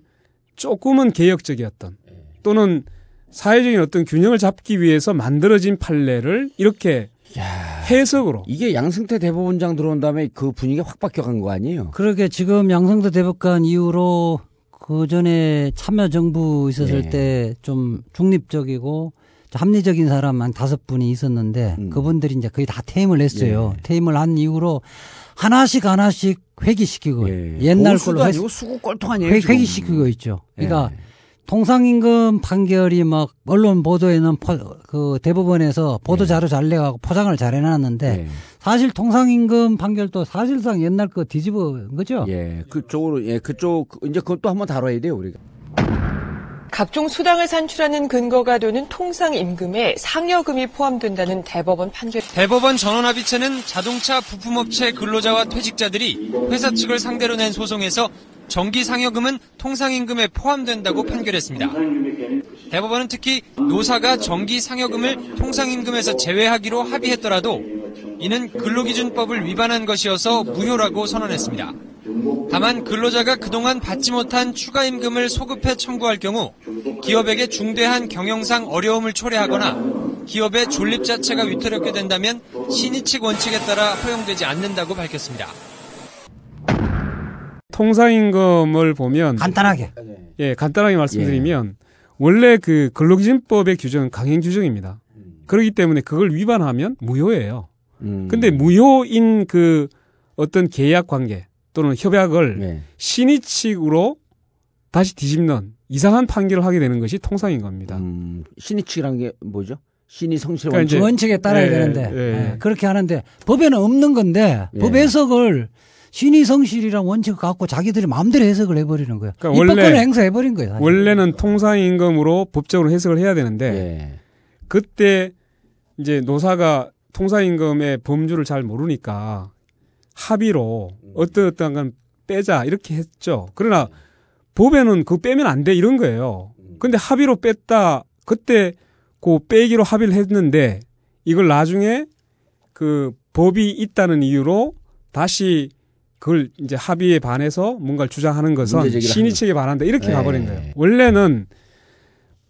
조금은 개혁적이었던 또는 사회적인 어떤 균형을 잡기 위해서 만들어진 판례를 이렇게 해석으로 이게 양승태 대법원장 들어온 다음에 그 분위기가 확 바뀌어간 거 아니에요? 그러게 지금 양성도 대법관 이후로 그 전에 참여정부 있었을 예. 때좀 중립적이고 합리적인 사람 한 다섯 분이 있었는데 음. 그분들이 이제 거의 다 퇴임을 했어요. 예. 퇴임을 한 이후로 하나씩 하나씩 회귀시키고 예. 옛날 보수도 걸로 회, 아니고 수구 꼴통 아니에요? 회. 회귀시키고 있죠. 그러니까 예. 통상임금 판결이 막 언론 보도에는 포, 그 대법원에서 보도 자료 잘 내가고 포장을 잘 해놨는데 예. 사실 통상임금 판결도 사실상 옛날 거 뒤집어 거죠. 예, 그쪽으로 예, 그쪽 이제 그것도 한번 다뤄야 돼요 우리가. 각종 수당을 산출하는 근거가 되는 통상 임금에 상여금이 포함된다는 대법원 판결. 대법원 전원합의체는 자동차 부품업체 근로자와 퇴직자들이 회사 측을 상대로 낸 소송에서 정기 상여금은 통상 임금에 포함된다고 판결했습니다. 대법원은 특히 노사가 정기 상여금을 통상 임금에서 제외하기로 합의했더라도 이는 근로기준법을 위반한 것이어서 무효라고 선언했습니다. 다만 근로자가 그동안 받지 못한 추가 임금을 소급해 청구할 경우 기업에게 중대한 경영상 어려움을 초래하거나 기업의 존립 자체가 위태롭게 된다면 신의칙 원칙에 따라 허용되지 않는다고 밝혔습니다. 통상임금을 보면 간단하게. 예, 간단하게 말씀드리면 원래 그 근로기준법의 규정은 강행 규정입니다. 그렇기 때문에 그걸 위반하면 무효예요. 음. 근데 무효인 그 어떤 계약 관계 또는 협약을 네. 신의칙으로 다시 뒤집는 이상한 판결을 하게 되는 것이 통상임금입니다. 음, 신의칙이란 게 뭐죠? 신의 성실 그러니까 원칙. 원칙에 따라야 예, 되는데 예. 예, 그렇게 하는데 법에는 없는 건데 예. 법 해석을 신의 성실이랑 원칙을 갖고 자기들이 마음대로 해석을 해버리는 거예요. 그러니까 입법권을 원래- 행사해버린 거예요. 사실. 원래는 통상임금으로 법적으로 해석을 해야 되는데 예. 그때 이제 노사가 통상임금의 범주를 잘 모르니까 합의로 어떤 어떤 건 빼자 이렇게 했죠. 그러나 법에는 그거 빼면 안 돼 이런 거예요. 근데 합의로 뺐다 그때 그 빼기로 합의를 했는데 이걸 나중에 그 법이 있다는 이유로 다시 그걸 이제 합의에 반해서 뭔가를 주장하는 것은 신의책에 반한다 이렇게 네. 가버린 거예요. 원래는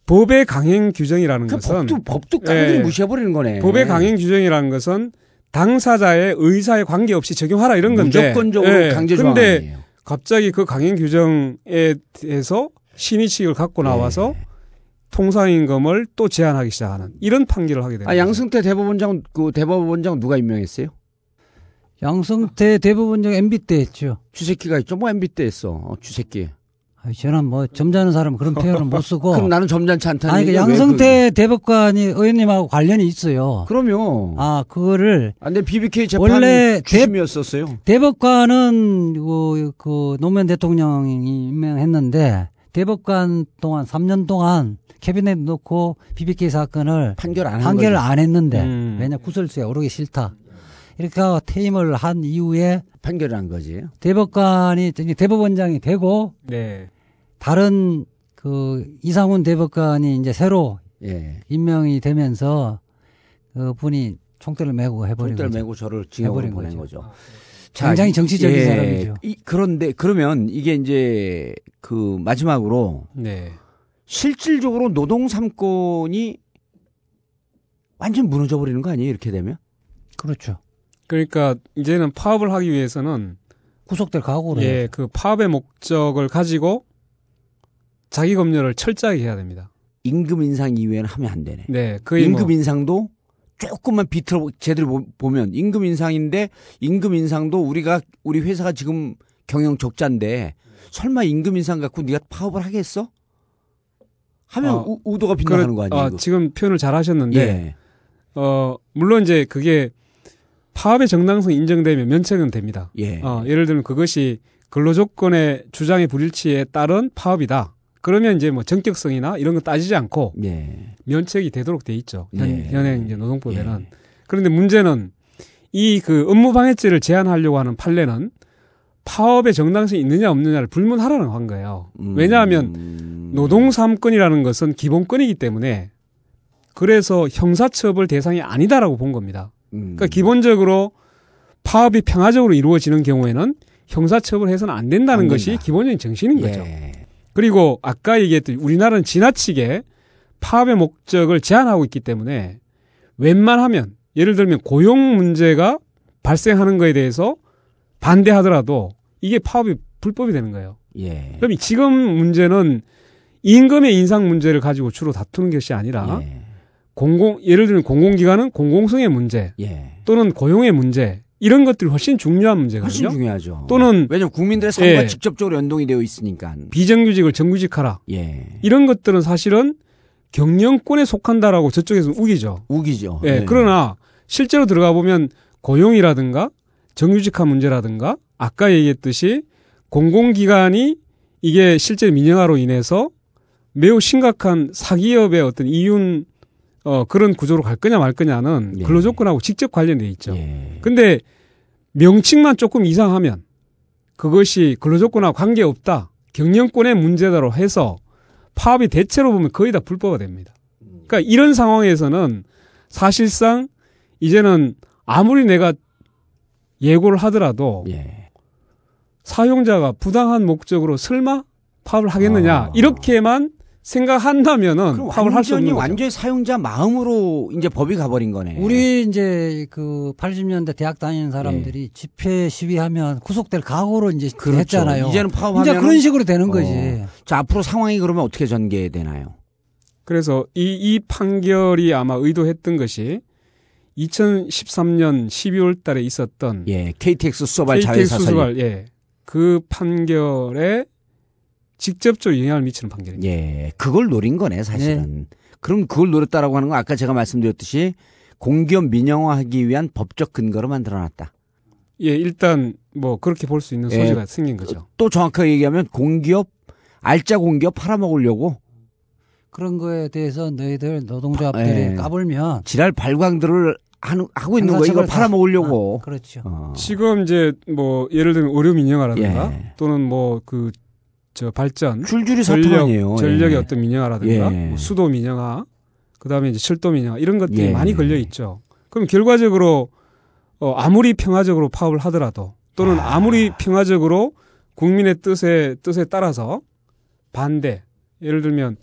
법의 강행 규정이라는 그 것은 법도 법도 깡그리 예. 무시해버리는 거네. 법의 강행 규정이라는 것은 당사자의 의사에 관계없이 적용하라 이런 건데 무조건적으로 예. 강제 조항 근데. 갑자기 그 강행 규정에 대해서 신의칙을 갖고 나와서 예. 통상임금을 또 제한하기 시작하는 이런 판결을 하게 됩니다. 아 양승태 대법원장 그 대법원장 누가 임명했어요? 양성태 대법원장 MB 때 했죠. 주새끼가 있죠. 뭐 MB 때 했어. 어, 주새끼. 아, 저는 뭐 점잖은 사람은 그런 표현을 못 쓰고. 그럼 나는 점잖지 않다는 아니 그. 왜 양성태 대법관이 의원님하고 관련이 있어요. 그, 그럼요. 아 그거를 아, 근데 BBK 재판 원래 대- 주심이었었어요. 대 법관은 그, 그 노무현 대통령이 임명했는데 대법관 동안 3년 동안 캐비넷 놓고 BBK 사건을 판결 안한 판결을 거죠. 안 했는데 음. 왜냐 구설수에 오르기 싫다. 이렇게 하고 퇴임을 한 이후에 판결을 한 거지. 대법관이 이제 대법원장이 되고 네. 다른 그 이상훈 대법관이 이제 새로 예. 임명이 되면서 그 분이 총대를 메고 해버린 총대를 거죠. 메고 저를 징역으로 보낸 거죠. 거죠. 굉장히 이- 정치적인 사람이죠. 이- 그런데 그러면 이게 이제 그 마지막으로 네. 실질적으로 노동 삼권이 완전 무너져 버리는 거 아니에요? 이렇게 되면? 그렇죠. 그러니까 이제는 파업을 하기 위해서는 구속될 각오로 예, 그 파업의 목적을 가지고 자기 검열을 철저하게 해야 됩니다. 임금 인상 이외에는 하면 안 되네. 네, 거의 임금 뭐 인상도 조금만 비틀어 제대로 보- 보면 임금 인상인데 임금 인상도 우리가 우리 회사가 지금 경영 적자인데 설마 임금 인상 갖고 네가 파업을 하겠어? 하면 어, 우, 우도가 빗나가는 거 아니에요? 어, 이거? 지금 표현을 잘 하셨는데 예. 어 물론 이제 그게 파업의 정당성이 인정되면 면책은 됩니다. 예. 어, 예를 들면 그것이 근로조건의 주장의 불일치에 따른 파업이다. 그러면 이제 뭐 전격성이나 이런 거 따지지 않고 예. 면책이 되도록 돼 있죠. 현, 예. 현행 이제 노동법에는. 그런데 문제는 이 그 업무 방해죄를 제한하려고 하는 판례는 파업의 정당성이 있느냐 없느냐를 불문하라는 한 거예요. 음. 왜냐하면 노동 3건이라는 것은 기본권이기 때문에 그래서 형사처벌 대상이 아니다라고 본 겁니다. 음. 그러니까 기본적으로 파업이 평화적으로 이루어지는 경우에는 형사처벌해서는 안 된다는 안 것이 된다. 기본적인 정신인 거죠. 예. 그리고 아까 얘기했듯이 우리나라는 지나치게 파업의 목적을 제한하고 있기 때문에 웬만하면 예를 들면 고용 문제가 발생하는 거에 대해서 반대하더라도 이게 파업이 불법이 되는 거예요. 예. 그럼 이 지금 문제는 임금의 인상 문제를 가지고 주로 다투는 것이 아니라 예. 공공 예를 들면 공공기관은 공공성의 문제 예. 또는 고용의 문제 이런 것들이 훨씬 중요한 훨씬 문제거든요. 중요하죠. 또는 왜냐면 국민들의 삶과 예. 직접적으로 연동이 되어 있으니까. 비정규직을 정규직하라 예. 이런 것들은 사실은 경영권에 속한다라고 저쪽에서는 우기죠. 우기죠. 예, 네. 그러나 실제로 들어가 보면 고용이라든가 정규직화 문제라든가 아까 얘기했듯이 공공기관이 이게 실제 민영화로 인해서 매우 심각한 사기업의 어떤 이윤 어 그런 구조로 갈 거냐 말 거냐는 예. 근로조건하고 직접 관련돼 있죠. 예. 근데 명칭만 조금 이상하면 그것이 근로조건하고 관계없다. 경영권의 문제다로 해서 파업이 대체로 보면 거의 다 불법화 됩니다. 그러니까 이런 상황에서는 사실상 이제는 아무리 내가 예고를 하더라도 예. 사용자가 부당한 목적으로 설마 파업을 하겠느냐 아. 이렇게만 생각한다면은 그럼 파업을 할수 완전히 없는 거죠. 완전히 사용자 마음으로 이제 법이 가버린 거네. 우리 이제 그 80년대 대학 다니는 사람들이 집회 시위하면 구속될 각오로 이제 예. 그렇죠. 했잖아요. 이제는 파업하면 이제 그런 식으로 되는 거지. 자 앞으로 상황이 그러면 어떻게 전개되나요? 그래서 이, 이 판결이 아마 의도했던 것이 2013년 12월 달에 있었던 예, KTX 수소발 자회 KTX 사설. 수소발, 예. 그 판결에 직접적으로 영향을 미치는 판결입니다. 예, 그걸 노린 거네 사실은. 그럼 그걸 노렸다라고 하는 건 아까 제가 말씀드렸듯이 공기업 민영화하기 위한 법적 근거로 만들어놨다. 예, 일단 뭐 그렇게 볼 수 있는 예. 소지가 생긴 거죠. 또 정확하게 얘기하면 공기업 알짜 공기업 팔아먹으려고 그런 거에 대해서 너희들 노동조합들이 예. 까불면 지랄 발광들을 하는, 하고 있는 거 이걸 팔아먹으려고. 아, 그렇죠. 어. 지금 이제 뭐 예를 들면 의료 민영화라든가 예. 또는 뭐 그 저 발전 줄줄이 전력 아니에요. 전력의 예. 어떤 민영화라든가 예. 뭐 수도 민영화 그다음에 이제 철도 민영화 이런 것들이 예. 많이 걸려 있죠. 그럼 결과적으로 어 아무리 평화적으로 파업을 하더라도 또는 아. 무리 평화적으로 국민의 뜻에 뜻에 따라서 반대 예를 들면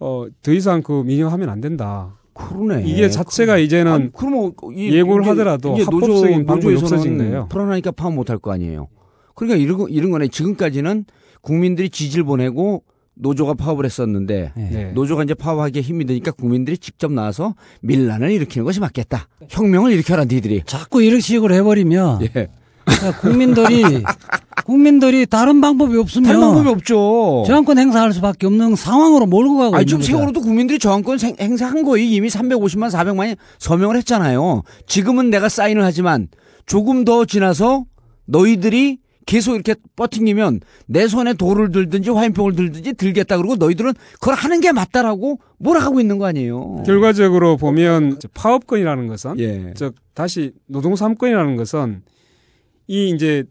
어더 이상 그 민영하면 안 된다. 그러네. 이게 자체가 이제는 아니, 그러면 이- 예고를 하더라도 이게 합법적인 방법이 노조에서는 없어진 거예요. 불안하니까 파업 못할 거 아니에요. 그러니까 이런 거 이런 거네. 지금까지는 국민들이 지지를 보내고 노조가 파업을 했었는데 네. 노조가 이제 파업하기에 힘이 드니까 국민들이 직접 나와서 밀란을 일으키는 것이 맞겠다. 혁명을 일으켜라 니들이. 자꾸 이런 식으로 해버리면 예. 그러니까 국민들이 국민들이 다른 방법이 없으면 할 방법이 없죠. 저항권 행사할 수밖에 없는 상황으로 몰고 가고 아니 있는 지금 거죠. 세월호도 국민들이 저항권 생- 행사한 거예요. 이미 350만 400만이 서명을 했잖아요. 지금은 내가 사인을 하지만 조금 더 지나서 너희들이 계속 이렇게 버팅기면 내 손에 돌을 들든지 화염병을 들든지 들겠다 그러고 너희들은 그걸 하는 게 맞다라고 몰아가고 있는 거 아니에요. 결과적으로 보면 파업권이라는 것은 예. 즉 다시 노동 3권이라는 것은 이 이제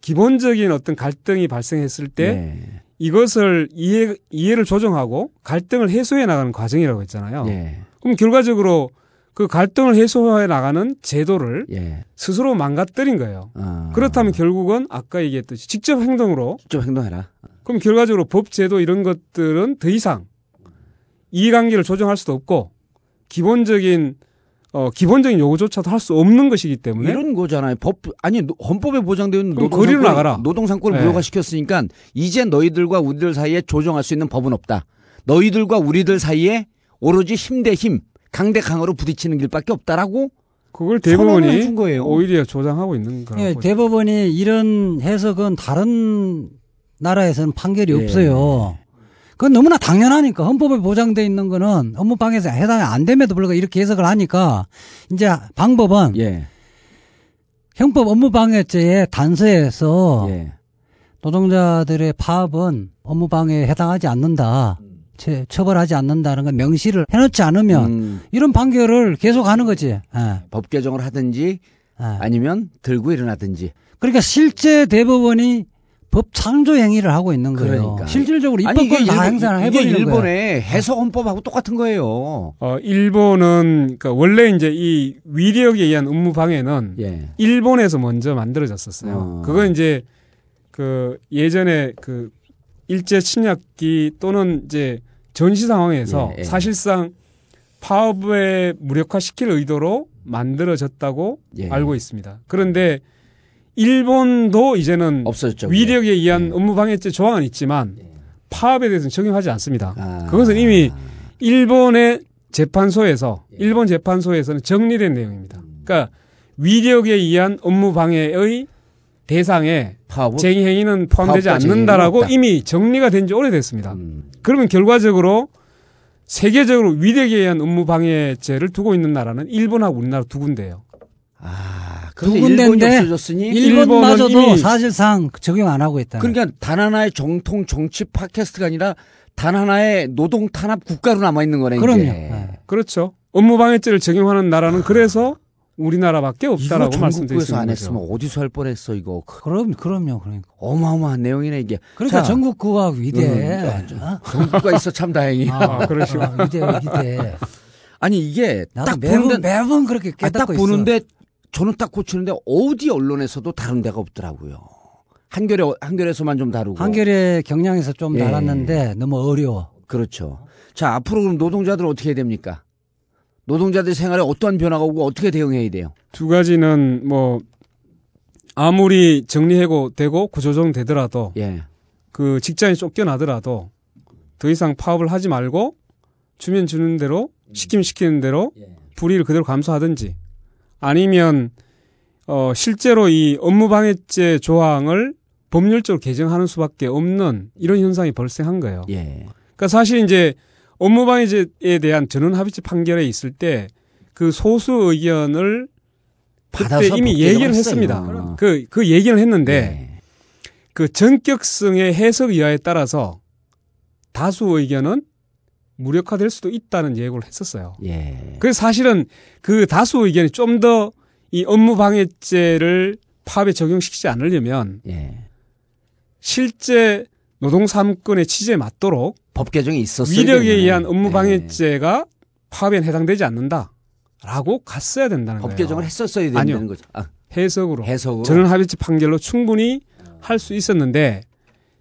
기본적인 어떤 갈등이 발생했을 때 네. 이것을 이해 이해를 조정하고 갈등을 해소해 나가는 과정이라고 했잖아요. 예. 그럼 결과적으로 그 갈등을 해소해 나가는 제도를 예. 스스로 망가뜨린 거예요. 아. 그렇다면 결국은 아까 얘기했듯이 직접 행동으로 직접 행동해라. 그럼 결과적으로 법 제도 이런 것들은 더 이상 이해관계를 조정할 수도 없고 기본적인 어 기본적인 요구조차도 할 수 없는 것이기 때문에 이런 거잖아요. 법 아니 노- 헌법에 보장되어 있는 노동삼권 나가라. 노동삼권을 네. 무효화 시켰으니까 이제 너희들과 우리들 사이에 조정할 수 있는 법은 없다. 너희들과 우리들 사이에 오로지 힘 대 힘, 강대 강으로 부딪히는 길밖에 없다라고 그걸 대법원이 해준 거예요. 오히려 조장하고 있는 거라고 예. 대법원이 이런 해석은 다른 나라에서는 판결이 예. 없어요. 그건 너무나 당연하니까 헌법에 보장돼 있는 거는 업무 방해에서 해당이 안 됨에도 불구하고 이렇게 해석을 하니까 이제 방법은 예. 형법 업무 방해죄의 단서에서 예. 노동자들의 파업은 업무 방해에 해당하지 않는다. 처- 처벌하지 않는다는 걸 명시를 해놓지 않으면 음, 이런 판결을 계속 하는 거지. 예. 법 개정을 하든지 예. 아니면 들고 일어나든지. 그러니까 실제 대법원이 법 창조 행위를 하고 있는 거예요. 그러니까. 실질적으로 이게 입법권 다 행사를 이게 해버리는 거예요. 일본의 해석 헌법하고 똑같은 거예요. 어, 일본은 그러니까 원래 이제 이 위력에 의한 업무 방해는 예. 일본에서 먼저 만들어졌었어요. 어. 그건 이제 그 예전에 그 일제 침략기 또는 이제 전시 상황에서 예, 예. 사실상 파업에 무력화시킬 의도로 만들어졌다고 예. 알고 있습니다. 그런데 일본도 이제는 없어졌죠. 위력에 의한 예. 업무 방해죄 조항은 있지만 파업에 대해서는 적용하지 않습니다. 아. 그것은 이미 일본의 재판소에서 일본 재판소에서는 정리된 내용입니다. 그러니까 위력에 의한 업무 방해의 대상에 파업은 쟁의 행위는 포함되지 않는다라고. 이미 정리가 된 지 오래됐습니다. 음. 그러면 결과적으로 세계적으로 위력에 의한 업무 방해죄를 두고 있는 나라는 일본하고 우리나라 두 군데예요. 아, 두 군데인데 없어졌으니 일본마저도 사실상 적용 안 하고 있다. 그러니까 단 하나의 정통 정치 팟캐스트가 아니라 단 하나의 노동 탄압 국가로 남아 있는 거네 그럼요. 이제. 네. 그렇죠. 업무 방해죄를 적용하는 나라는 그래서 우리나라밖에 없다라고 있는 안. 했으면 어디서 할 뻔했어 이거. 그럼 그럼요. 그러니까. 어마어마한 내용이네 이게. 그러니까 자, 전국구가 위대. 음, 어? 전국구가 있어 참 다행이야. 아, 그러시고. 어, 위대 위대. 아니 이게 딱 매번 보는데 매번 그렇게 아, 딱 깨닫고 있어. 보는데 저는 딱 고치는데 어디 언론에서도 다른 데가 없더라고요. 한겨레 한겨레에서만 좀 다루고. 한겨레 경향에서 좀 예. 달았는데 너무 어려워. 그렇죠. 자 앞으로 그럼 노동자들은 어떻게 해야 됩니까? 노동자들 생활에 어떠한 변화가 오고 어떻게 대응해야 돼요? 두 가지는 뭐 아무리 정리해고 되고 구조정되더라도 예. 그 직장에 쫓겨나더라도 더 이상 파업을 하지 말고 주면 주는 대로 시키면 시키는 대로 불이익을 그대로 감수하든지 아니면 어 실제로 이 업무방해죄 조항을 법률적으로 개정하는 수밖에 없는 이런 현상이 발생한 거예요. 예. 그러니까 사실 이제 업무방해죄에 대한 전원합의체 판결에 있을 때 그 소수 의견을 그때 이미 얘기를 했어요. 했습니다. 그, 그 얘기를 했는데 예. 그 전격성의 해석 의하에 따라서 다수 의견은 무력화될 수도 있다는 예고를 했었어요. 예. 그래서 사실은 그 다수 의견이 좀 더 이 업무방해죄를 파업에 적용시키지 않으려면 예. 실제 노동 삼권의 취지에 맞도록 법 개정이 있었어요. 위력에. 의한 예. 업무 방해죄가 파업에는 해당되지 않는다라고 갔어야 된다는 법 거예요. 개정을 했었어야 아니요. 된다는 거죠. 아, 해석으로 해석으로. 전원 합의체 판결로 충분히 할 수 있었는데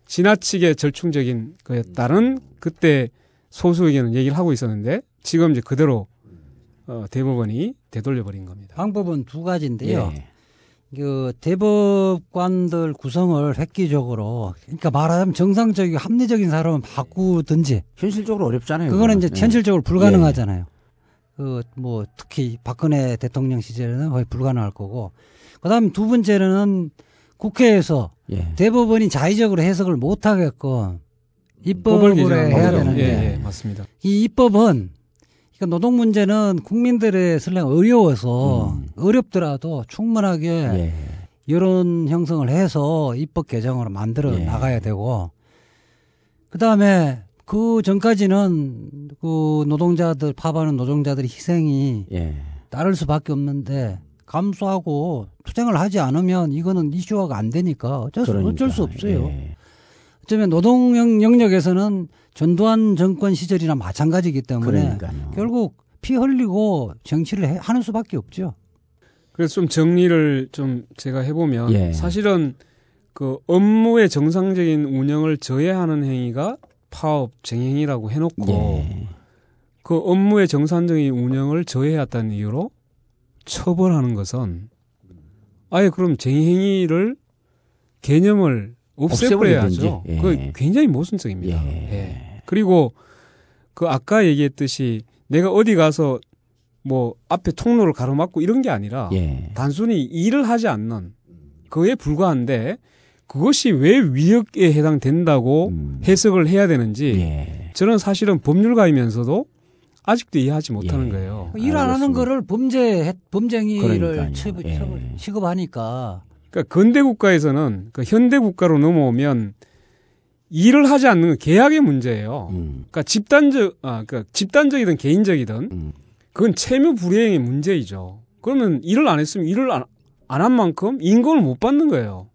지나치게 절충적인 거였다는 그때 소수 의견은 얘기를 하고 있었는데 지금 이제 그대로 어, 대법원이 되돌려 버린 겁니다. 방법은 두 가지인데요. 예. 그 대법관들 구성을 획기적으로 그러니까 말하자면 정상적이고 합리적인 사람은 바꾸든지 현실적으로 어렵잖아요. 그거는 이제. 예. 현실적으로 불가능하잖아요. 그 뭐 특히 박근혜 대통령 시절에는 거의 불가능할 거고 그다음 두 번째는 국회에서 예. 대법원이 자의적으로 해석을 못 하게끔 법을 입법을 해야. 되는데 예, 예, 맞습니다. 이 입법은 그러니까 노동 문제는 국민들의 설령 어려워서 음. 어렵더라도 충분하게 예. 여론 형성을 해서 입법 개정으로 만들어 예. 나가야 되고 그 다음에 그 전까지는 그 노동자들 파업하는 노동자들의 희생이 예. 따를 수밖에 없는데 감수하고 투쟁을 하지 않으면 이거는 이슈화가 안 되니까 어쩔 수, 어쩔 수 그러니까, 없어요. 예. 어쩌면 노동 영- 영역에서는 전두환 정권 시절이나 마찬가지이기 때문에 그러니까요. 결국 피 흘리고 정치를 해- 하는 수밖에 없죠. 그래서 좀 정리를 좀 제가 해보면 예. 사실은 그 업무의 정상적인 운영을 저해하는 행위가 파업 쟁행이라고 해놓고 예. 그 업무의 정상적인 운영을 저해했다는 이유로 처벌하는 것은 아예 그럼 쟁행위를 개념을 없애버려야죠. 예. 그 굉장히 모순적입니다. 예. 예. 그리고 그 아까 얘기했듯이 내가 어디 가서 뭐 앞에 통로를 가로막고 이런 게 아니라 예. 단순히 일을 하지 않는 그에 불과한데 그것이 왜 위협에 해당된다고 음. 해석을 해야 되는지 예. 저는 사실은 법률가이면서도 아직도 이해하지 못하는 예. 거예요. 일 안 하는. 거를 범죄 범죄행위를 그러니까요. 취급, 예. 취급하니까 그러니까 근대 국가에서는 그 현대 국가로 넘어오면 일을 하지 않는 건 계약의 문제예요. 음. 그러니까 집단적 아 그러니까 집단적이든 개인적이든 음. 그건 채무 불이행의 문제이죠. 그러면 일을 안 했으면 일을 안한 만큼 임금을 못 받는 거예요.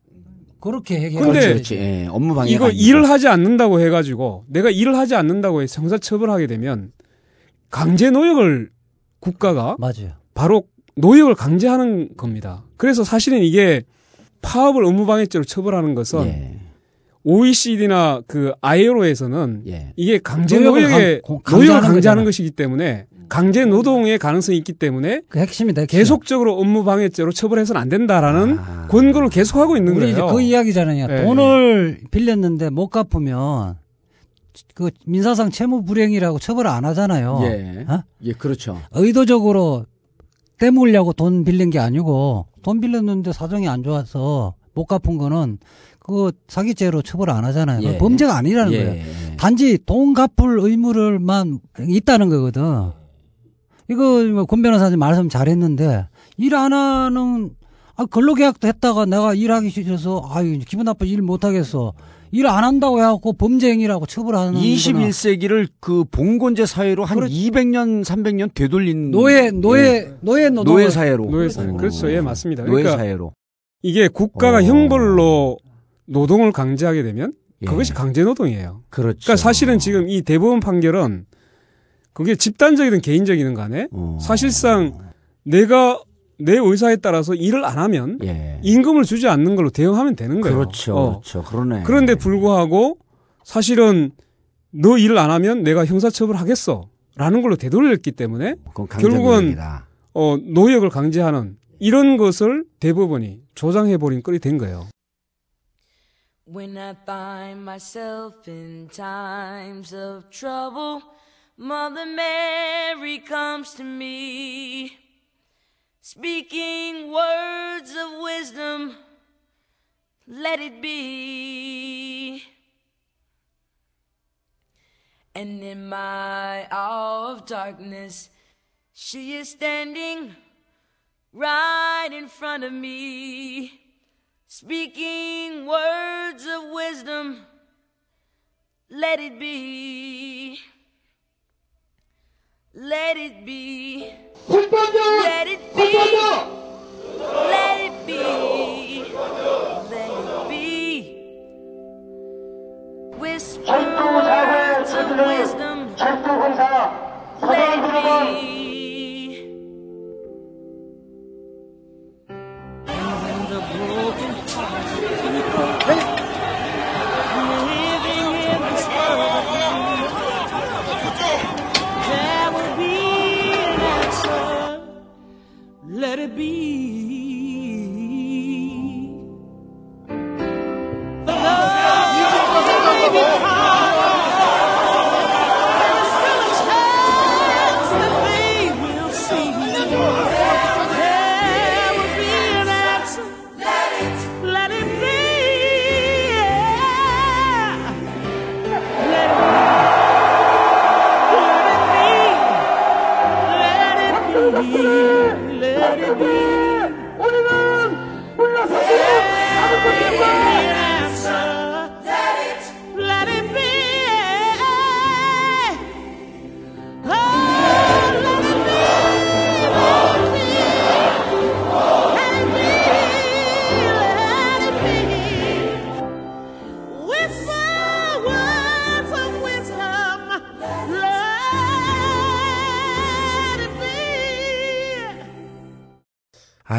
그렇게 해결. 근데 그렇지, 그렇지. 예. 업무 방해가 이거 아니고. 일을 하지 않는다고 해가지고 내가 일을 하지 않는다고 해서 형사 처벌하게 되면 강제 노역을 국가가 맞아요. 바로 노역을 강제하는 겁니다. 그래서 사실은 이게 파업을 업무방해죄로 처벌하는 것은 예. OECD나 그 ILO에서는 예. 이게 강제 노역에 강- 노역을 강제하는. 것이기 때문에 강제 노동의 가능성이 있기 때문에 그 핵심이다. 핵심. 계속적으로 업무 방해죄로 처벌해서는 안 된다라는 아. 권고를 계속하고 있는 우리 거예요. 그 이야기잖아요. 예, 돈을 빌렸는데 못 갚으면 그 민사상 채무 불이행이라고 처벌 안 하잖아요. 예. 어? 예, 그렇죠. 의도적으로 떼먹으려고 돈 빌린 게 아니고 돈 빌렸는데 사정이 안 좋아서 못 갚은 거는 그거 사기죄로 처벌 안 하잖아요. 예. 범죄가 아니라는 예. 거예요. 단지 돈 갚을 의무를만 있다는 거거든. 이거 뭐권 변호사님 말씀 잘했는데 일 안 하는 아 근로계약도 했다가 내가 일하기 싫어서 아유 기분 나빠 일 못 하겠어. 일 안 한다고 해갖고 범죄행위라고 처벌하는 거나 21세기를 그 봉건제 사회로 한 200년, 300년 되돌린 노예 노예 예. 노예 노동 노예 사회로. 노예 사회. 그렇죠. 예, 맞습니다. 노예 그러니까 사회로. 이게 국가가 어. 형벌로 노동을 강제하게 되면 예. 그것이 강제 노동이에요. 그렇죠. 그러니까 사실은 지금 이 대법원 판결은 그게 집단적이든 개인적이든 간에 어. 사실상 내가 내 의사에 따라서 일을 안 하면 예. 임금을 주지 않는 걸로 대응하면 되는 거예요. 그렇죠. 어. 그렇죠. 그러네. 그런데 불구하고 사실은 너 일을 안 하면 내가 형사처벌 하겠어. 라는 걸로 되돌렸기 때문에 결국은. 어, 노역을 강제하는 이런 것을 대법원이 조장해 버린 꼴이 된 거예요. When I find myself in times of trouble, Mother Mary comes to me, speaking words of wisdom. Let it be. And in my hour of darkness, she is standing right in front of me speaking words of wisdom. Let it be. Let it be. Let it be. Let it be. Let it be. Whisper words of wisdom. Let it be.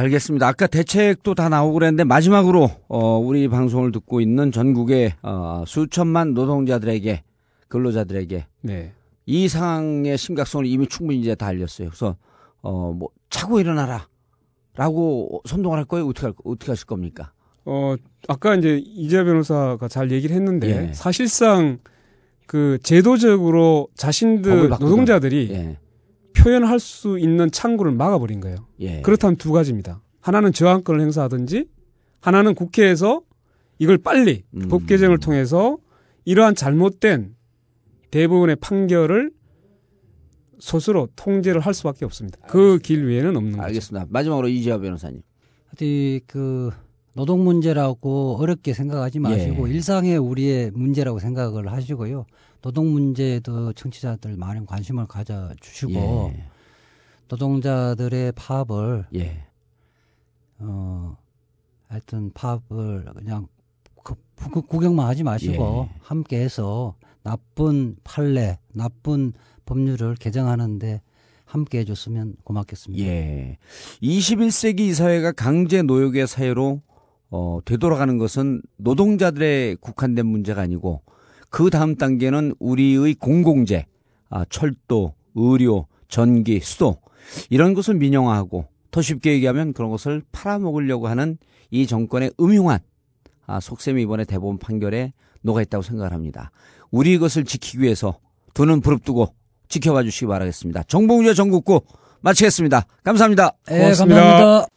알겠습니다. 아까 대책도 다 나오고 그랬는데 마지막으로 어, 우리 방송을 듣고 있는 전국의 어, 수천만 노동자들에게 근로자들에게 네. 이 상황의 심각성을 이미 충분히 이제 다 알렸어요. 그래서 어, 뭐 차고 일어나라라고 선동을 할 거예요. 어떻게 할, 어떻게 하실 겁니까? 어, 아까 이제 이재 변호사가 잘 얘기를 했는데 예. 사실상 그 제도적으로 자신들. 노동자들이 예. 표현할 수 있는 창구를 막아버린 거예요. 예. 그렇다면 두 가지입니다. 하나는 저항권을 행사하든지 하나는 국회에서 이걸 빨리 음. 법 개정을 통해서 이러한 잘못된 대부분의 판결을 스스로 통제를 할 수밖에 없습니다. 그길 외에는 없는 거죠. 알겠습니다. 마지막으로 이지아 변호사님. 하여튼 그 노동 문제라고 어렵게 생각하지 마시고 예. 일상의 우리의 문제라고 생각을 하시고요. 노동 문제도 청취자들 많은 관심을 가져주시고 예. 노동자들의 파업을 예. 어 하여튼 파업을 그냥 그, 그 구경만 하지 마시고 예. 함께해서 나쁜 판례, 나쁜 법률을 개정하는데 함께 해 줬으면 고맙겠습니다. 예. 21세기 이 사회가 강제 노역의 사회로 어, 되돌아가는 것은 노동자들의 국한된 문제가 아니고 그 다음 단계는 우리의 공공재, 아, 철도, 의료, 전기, 수도 이런 것을 민영화하고 더 쉽게 얘기하면 그런 것을 팔아먹으려고 하는 이 정권의 음흉한 아, 속셈이 이번에 대법원 판결에 녹아 있다고 생각을 합니다. 우리 것을 지키기 위해서 두 눈 부릅뜨고 지켜봐 주시기 바라겠습니다. 정봉주의 전국구 마치겠습니다. 감사합니다. 예, 감사합니다.